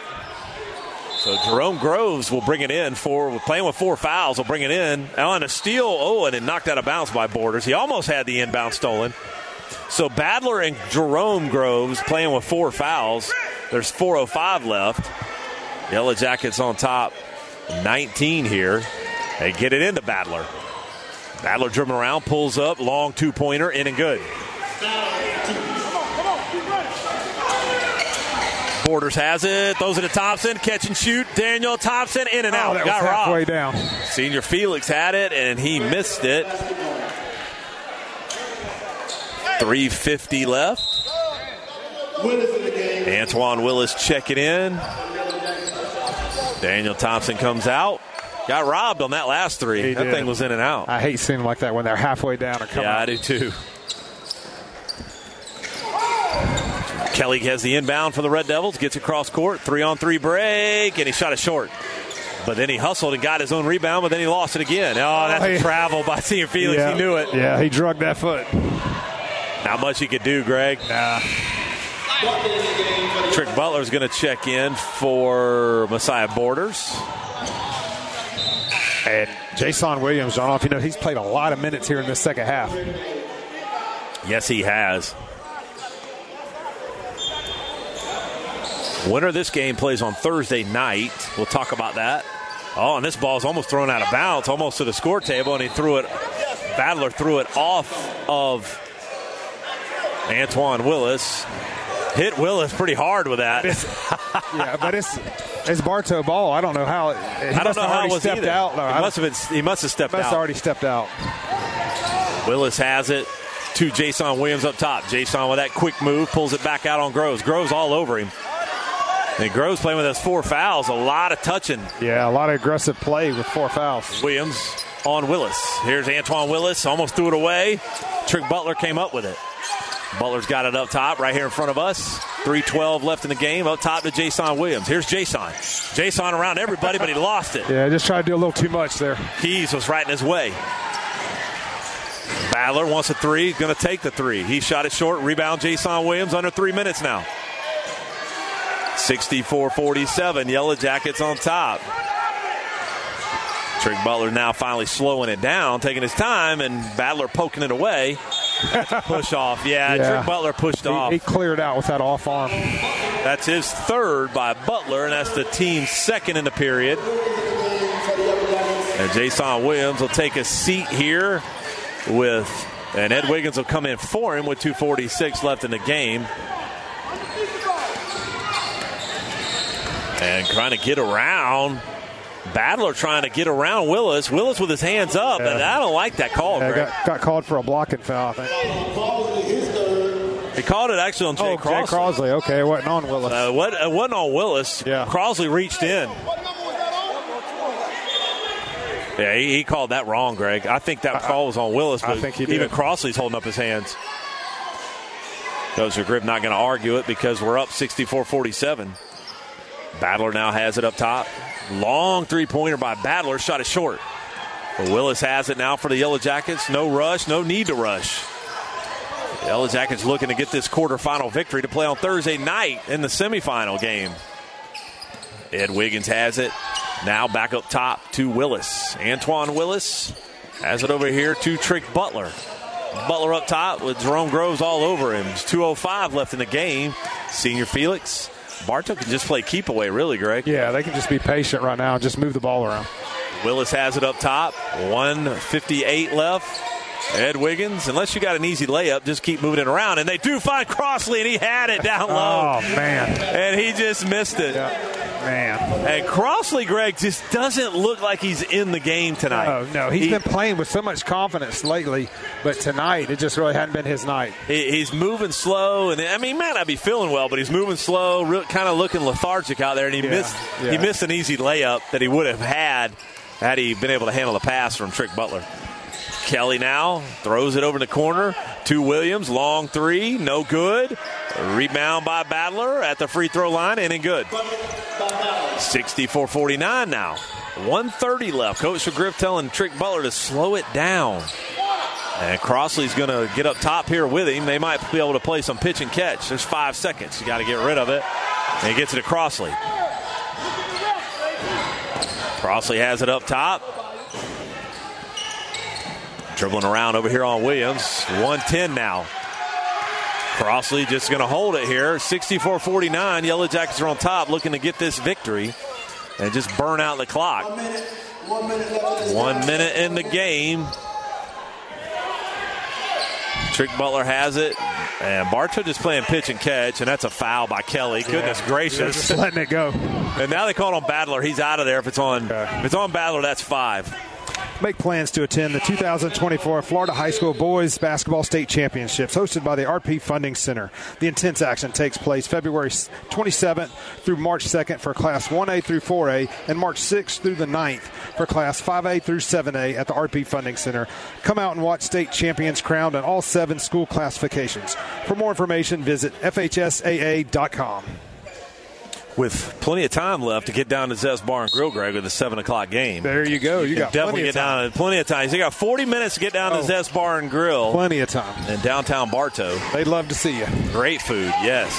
So Jerome Groves will bring it in for playing with four fouls. Will bring it in on a steal. Oh, and it knocked out of bounds by Borders. He almost had the inbound stolen. So Badler and Jerome Groves playing with four fouls. There's 4:05 left. Yellow Jackets on top, 19 here. They get it into Badler. Badler dribbling around, pulls up, long two pointer, in and good. Borders has it, throws it to Thompson, catch and shoot. Daniel Thompson in and oh, out. Oh, that Got was halfway robbed. down. Senior Felix had it and he missed it. 350 left. Antoine Willis checking in. Daniel Thompson comes out. Got robbed on that last three. He that did. thing was in and out. I hate seeing them like that when they're halfway down or coming Yeah, I out. do too. Kelly has the inbound for the Red Devils, gets across court, three on three break, and he shot it short. But then he hustled and got his own rebound, but then he lost it again. Oh, that's a travel by Senior Felix. yeah. He knew it. Yeah, he drugged that foot. Not much he could do, Greg. Nah. Trick Butler's going to check in for Messiah Borders. And Jason Williams, I don't know if you know, he's played a lot of minutes here in this second half. Yes, he has. Winner of this game plays on Thursday night. We'll talk about that. Oh, and this ball's almost thrown out of bounds, almost to the score table, and he threw it. Badler threw it off of Antoine Willis. Hit Willis pretty hard with that. yeah, but it's it's Bartow ball. I don't know how. It, he I don't know how it was stepped either. out. No, he must have been. He must have stepped must out. already stepped out. Willis has it to Jason Williams up top. Jason with that quick move pulls it back out on Groves. Groves all over him. And Groves playing with us four fouls. A lot of touching. Yeah, a lot of aggressive play with four fouls. Williams on Willis. Here's Antoine Willis. Almost threw it away. Trick Butler came up with it. Butler's got it up top right here in front of us. 312 left in the game. Up top to Jason Williams. Here's Jason. Jason around everybody, but he lost it. Yeah, just tried to do a little too much there. Keys was right in his way. Badler wants a three, He's going to take the three. He shot it short. Rebound, Jason Williams, under three minutes now. 64 47. Yellow Jackets on top. Trick Butler now finally slowing it down, taking his time, and Badler poking it away. That's a push off. Yeah, Yeah. Trick Butler pushed He, off. he cleared out with that off arm. That's his third by Butler, and that's the team's second in the period. And Jason Williams will take a seat here with, and Ed Wiggins will come in for him with 2.46 left in the game. And trying to get around. Badler trying to get around Willis. Willis with his hands up, and I don't like that call, Yeah, Greg. got, got called for a blocking foul, I think. He called it actually on Jay oh, Crossley. Jay Crossley. Okay, it wasn't on Willis. Uh, what, it wasn't on Willis. Yeah. Crossley reached in. Yeah, he, he called that wrong, Greg. I think that call was on Willis, I but think he did. even Crossley's holding up his hands. Dozier Grip not going to argue it because we're up 64 47. Badler now has it up top. Long three pointer by Badler, shot it short. But Willis has it now for the Yellow Jackets. No rush, no need to rush. The Yellow Jackets looking to get this quarterfinal victory to play on Thursday night in the semifinal game. Ed Wiggins has it. Now back up top to Willis. Antoine Willis has it over here to Trick Butler. Butler up top with Jerome Groves all over him. There's 2.05 left in the game. Senior Felix. Bartow can just play keep away, really, Greg. Yeah, they can just be patient right now and just move the ball around. Willis has it up top. 158 left. Ed Wiggins, unless you got an easy layup, just keep moving it around. And they do find Crossley, and he had it down low. Oh, man. And he just missed it. Man. And Crossley, Greg, just doesn't look like he's in the game tonight. No, no, he's He- been playing with so much confidence lately, but tonight it just really hadn't been his night. He, he's moving slow, and I mean, he might not be feeling well, but he's moving slow, real, kind of looking lethargic out there. And he Yeah, missed yeah. he missed an easy layup that he would have had had he been able to handle the pass from Trick Butler. Kelly now throws it over in the corner to Williams. Long three, no good. Rebound by Badler at the free throw line, and in good. 64 49 now. 130 left. Coach McGriff telling Trick Butler to slow it down. And Crossley's going to get up top here with him. They might be able to play some pitch and catch. There's five seconds. You got to get rid of it. And he gets it to Crossley. Crossley has it up top. Dribbling around over here on Williams. 110 now. Crossley just going to hold it here. 64 49. Yellow Jackets are on top looking to get this victory and just burn out the clock. One minute in the game. Trick Butler has it. And Bartow just playing pitch and catch, and that's a foul by Kelly. Goodness Yeah. gracious. Just letting it go. And now they call on Badler. He's out of there. If it's on, if it's on Badler, that's five. Make plans to attend the 2024 Florida High School Boys Basketball State Championships hosted by the RP Funding Center. The intense action takes place February 27th through March 2nd for Class 1A through 4A and March 6th through the 9th for Class 5A through 7A at the RP Funding Center. Come out and watch state champions crowned in all seven school classifications. For more information, visit FHSAA.com. With plenty of time left to get down to Zest Bar and Grill, Greg, with a seven o'clock game. There you go. You can got definitely plenty get of time. down. Plenty of time. You got 40 minutes to get down Oh. to Zest Bar and Grill Plenty of time. in downtown Bartow. They'd love to see you. Great food, yes.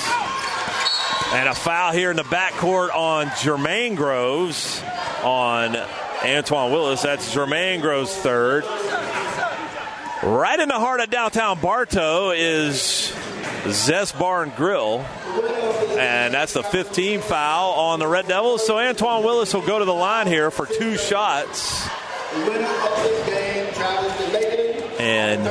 And a foul here in the backcourt on Jermaine Groves on Antoine Willis. That's Jermaine Groves' third. Right in the heart of downtown Bartow is Zest Bar and Grill. And that's the 15 foul on the Red Devils. So Antoine Willis will go to the line here for two shots. And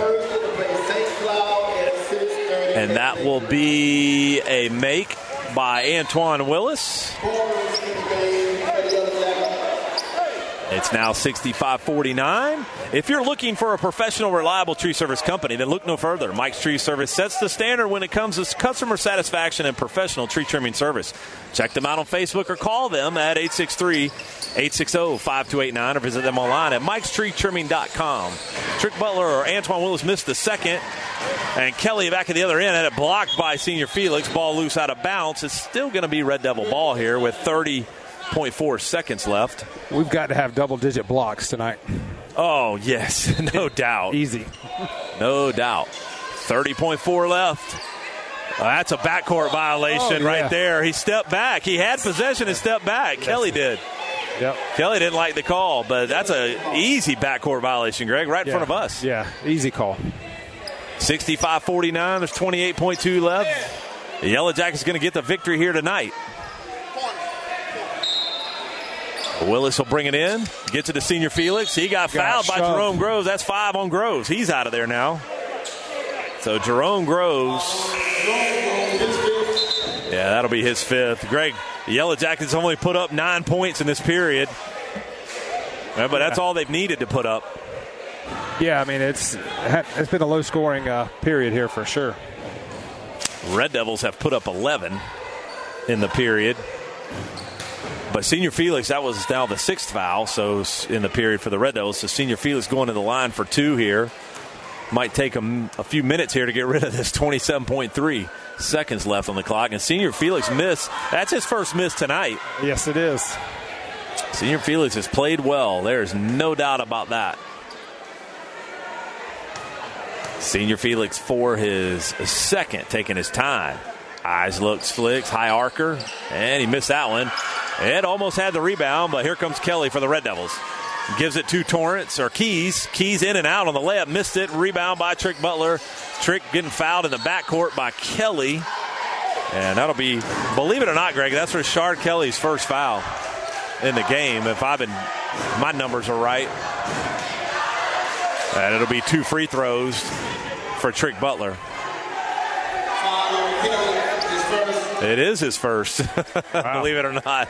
and that will be a make by Antoine Willis. It's now 65 49. If you're looking for a professional, reliable tree service company, then look no further. Mike's Tree Service sets the standard when it comes to customer satisfaction and professional tree trimming service. Check them out on Facebook or call them at 863 860 5289 or visit them online at mikestreetrimming.com. Trick Butler or Antoine Willis missed the second. And Kelly back at the other end had it blocked by Senior Felix. Ball loose out of bounds. It's still going to be Red Devil ball here with 30.4 seconds left. We've got to have double digit blocks tonight. Oh, yes, no doubt. Easy. No doubt. 30.4 left. Uh, that's a backcourt violation Oh, yeah. right there. He stepped back. He had possession and stepped back. Kelly did. Yep. Kelly didn't like the call, but that's a easy backcourt violation, Greg, right in front of us. Yeah, easy call. 65 49. There's 28.2 left. The Yellow Jackets going to get the victory here tonight. Willis will bring it in. Get to the senior Felix. He got Got fouled by shoved. Jerome Groves. That's five on Groves. He's out of there now. So Jerome Groves. Yeah, that'll be his fifth. Greg, the Yellow Jackets only put up nine points in this period. Uh, But that's all they've needed to put up. Yeah, I mean it's it's been a low scoring uh, period here for sure. Red Devils have put up 11 in the period. But Senior Felix, that was now the sixth foul, so in the period for the Red Devils. So Senior Felix going to the line for two here. Might take a, a few minutes here to get rid of this 27.3 seconds left on the clock. And Senior Felix miss. That's his first miss tonight. Yes, it is. Senior Felix has played well. There's no doubt about that. Senior Felix for his second, taking his time. Eyes looks, flicks, high archer, and he missed that one. It almost had the rebound, but here comes Kelly for the Red Devils. Gives it to Torrance or Keys. Keys in and out on the layup. Missed it. Rebound by Trick Butler. Trick getting fouled in the backcourt by Kelly. And that'll be, believe it or not, Greg, that's Rashard Kelly's first foul in the game. If I've been, my numbers are right. And it'll be two free throws for Trick Butler. It is his first, wow. believe it or not.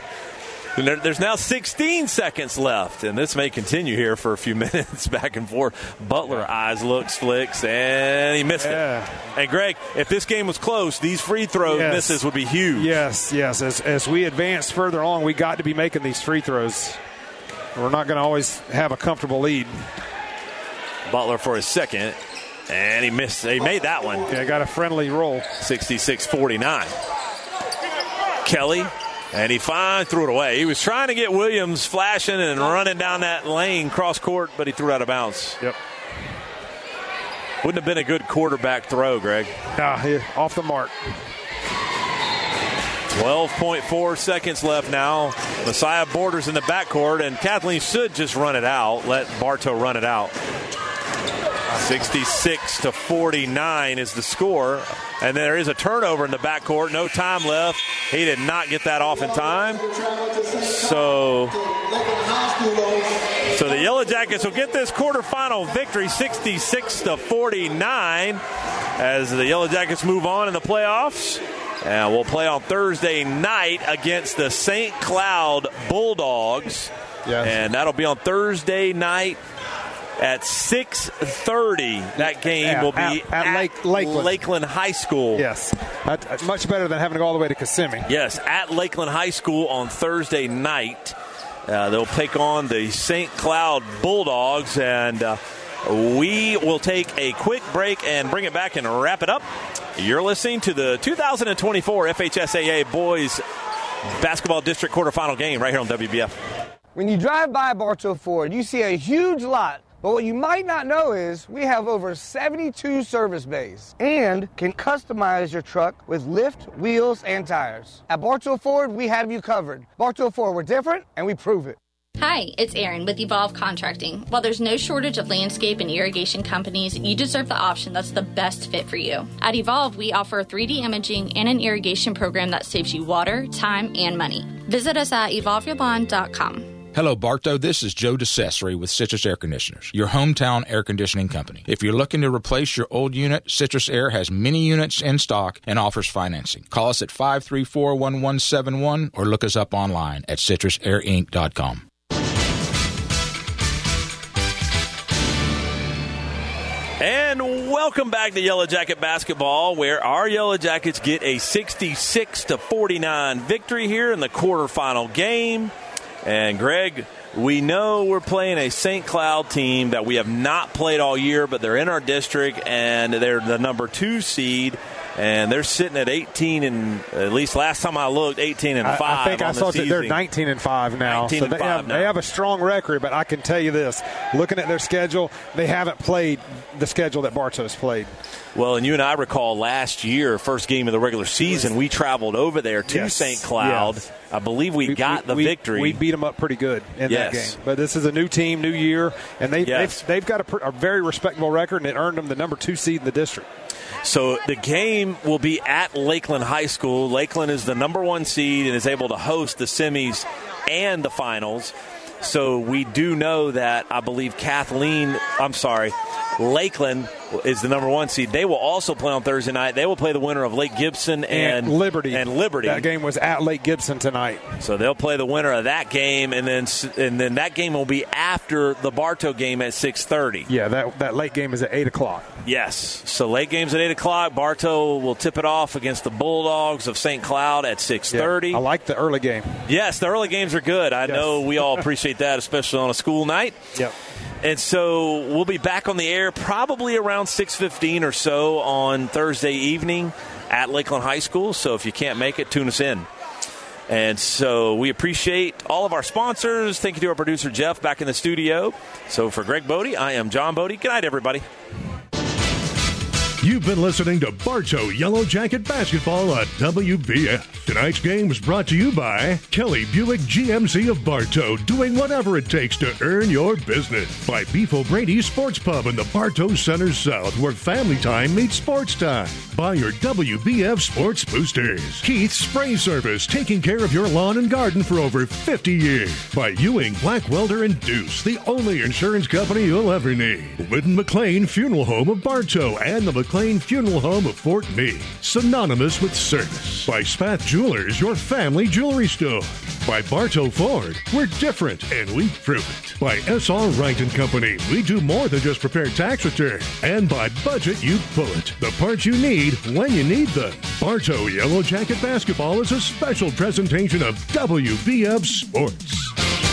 There's now 16 seconds left, and this may continue here for a few minutes back and forth. Butler eyes looks, flicks, and he missed yeah. it. And Greg, if this game was close, these free throw yes. misses would be huge. Yes, yes. As, as we advance further along, we got to be making these free throws. We're not going to always have a comfortable lead. Butler for his second, and he missed. He made that one. Yeah, got a friendly roll. 66 49. Kelly, and he finally threw it away. He was trying to get Williams flashing and running down that lane cross court, but he threw it out of bounds. Yep. Wouldn't have been a good quarterback throw, Greg. Nah, off the mark. 12.4 seconds left now. Messiah Borders in the backcourt, and Kathleen should just run it out. Let Bartow run it out. 66 to 49 is the score. And there is a turnover in the backcourt. No time left. He did not get that off in time. So, so the Yellow Jackets will get this quarterfinal victory 66 to 49 as the Yellow Jackets move on in the playoffs. And we'll play on Thursday night against the St. Cloud Bulldogs. Yes. And that'll be on Thursday night at 6.30. That game yeah, will be at, at, at Lake, Lakeland. Lakeland. High School. Yes. much better than having to go all the way to Kissimmee. Yes, at Lakeland High School on Thursday night. Uh, they'll take on the St. Cloud Bulldogs, and uh, we will take a quick break and bring it back and wrap it up. You're listening to the 2024 FHSAA Boys Basketball District Quarterfinal game right here on WBF. When you drive by Bartow Ford, you see a huge lot but what you might not know is we have over 72 service bays and can customize your truck with lift, wheels, and tires. At Bartow Ford, we have you covered. Bartow Ford, we're different and we prove it. Hi, it's Erin with Evolve Contracting. While there's no shortage of landscape and irrigation companies, you deserve the option that's the best fit for you. At Evolve, we offer 3D imaging and an irrigation program that saves you water, time, and money. Visit us at evolveyourlawn.com. Hello, Bartow. This is Joe DeCesare with Citrus Air Conditioners, your hometown air conditioning company. If you're looking to replace your old unit, Citrus Air has many units in stock and offers financing. Call us at 534 1171 or look us up online at citrusairinc.com. And welcome back to Yellow Jacket basketball, where our Yellow Jackets get a 66 to 49 victory here in the quarterfinal game. And Greg, we know we're playing a St. Cloud team that we have not played all year, but they're in our district and they're the number two seed. And they're sitting at 18 and at least last time I looked, 18 and five. I, I think I saw that they're 19 and five now. 19 so and they, five have, now. they have a strong record, but I can tell you this: looking at their schedule, they haven't played the schedule that Bartow's played. Well, and you and I recall last year, first game of the regular season, we traveled over there to yes. St. Cloud. Yes. I believe we, we got the we, victory. We beat them up pretty good in yes. that game. But this is a new team, new year, and they, yes. they've, they've got a, a very respectable record, and it earned them the number two seed in the district. So the game will be at Lakeland High School. Lakeland is the number one seed and is able to host the semis and the finals. So we do know that I believe Kathleen, I'm sorry, Lakeland is the number one seed. They will also play on Thursday night. They will play the winner of Lake Gibson and, and Liberty. And Liberty. That game was at Lake Gibson tonight. So they'll play the winner of that game, and then and then that game will be after the Bartow game at six thirty. Yeah, that that late game is at eight o'clock. Yes. So late games at eight o'clock. Bartow will tip it off against the Bulldogs of St. Cloud at six thirty. Yeah, I like the early game. Yes, the early games are good. I yes. know we all appreciate that, especially on a school night. Yep. And so we'll be back on the air probably around 6:15 or so on Thursday evening at Lakeland High School. So if you can't make it, tune us in. And so we appreciate all of our sponsors. Thank you to our producer Jeff back in the studio. So for Greg Bodie, I am John Bodie. Good night, everybody. You've been listening to Bartow Yellow Jacket Basketball on WBF. Tonight's game is brought to you by Kelly Buick GMC of Bartow, doing whatever it takes to earn your business. By Beef O'Brady's Sports Pub in the Bartow Center South, where family time meets sports time. By your WBF Sports Boosters. Keith's Spray Service, taking care of your lawn and garden for over 50 years. By Ewing, Blackwelder, and Deuce, the only insurance company you'll ever need. Whidden McLean Funeral Home of Bartow and the McLean Funeral Home of Fort Meade, synonymous with service. By Spath Jewelers, your family jewelry store. By Bartow Ford, we're different and we prove it. By SR Wright and Company, we do more than just prepare tax returns. And by Budget You pull it. The parts you need when you need them. Bartow Yellow Jacket Basketball is a special presentation of WBF Sports.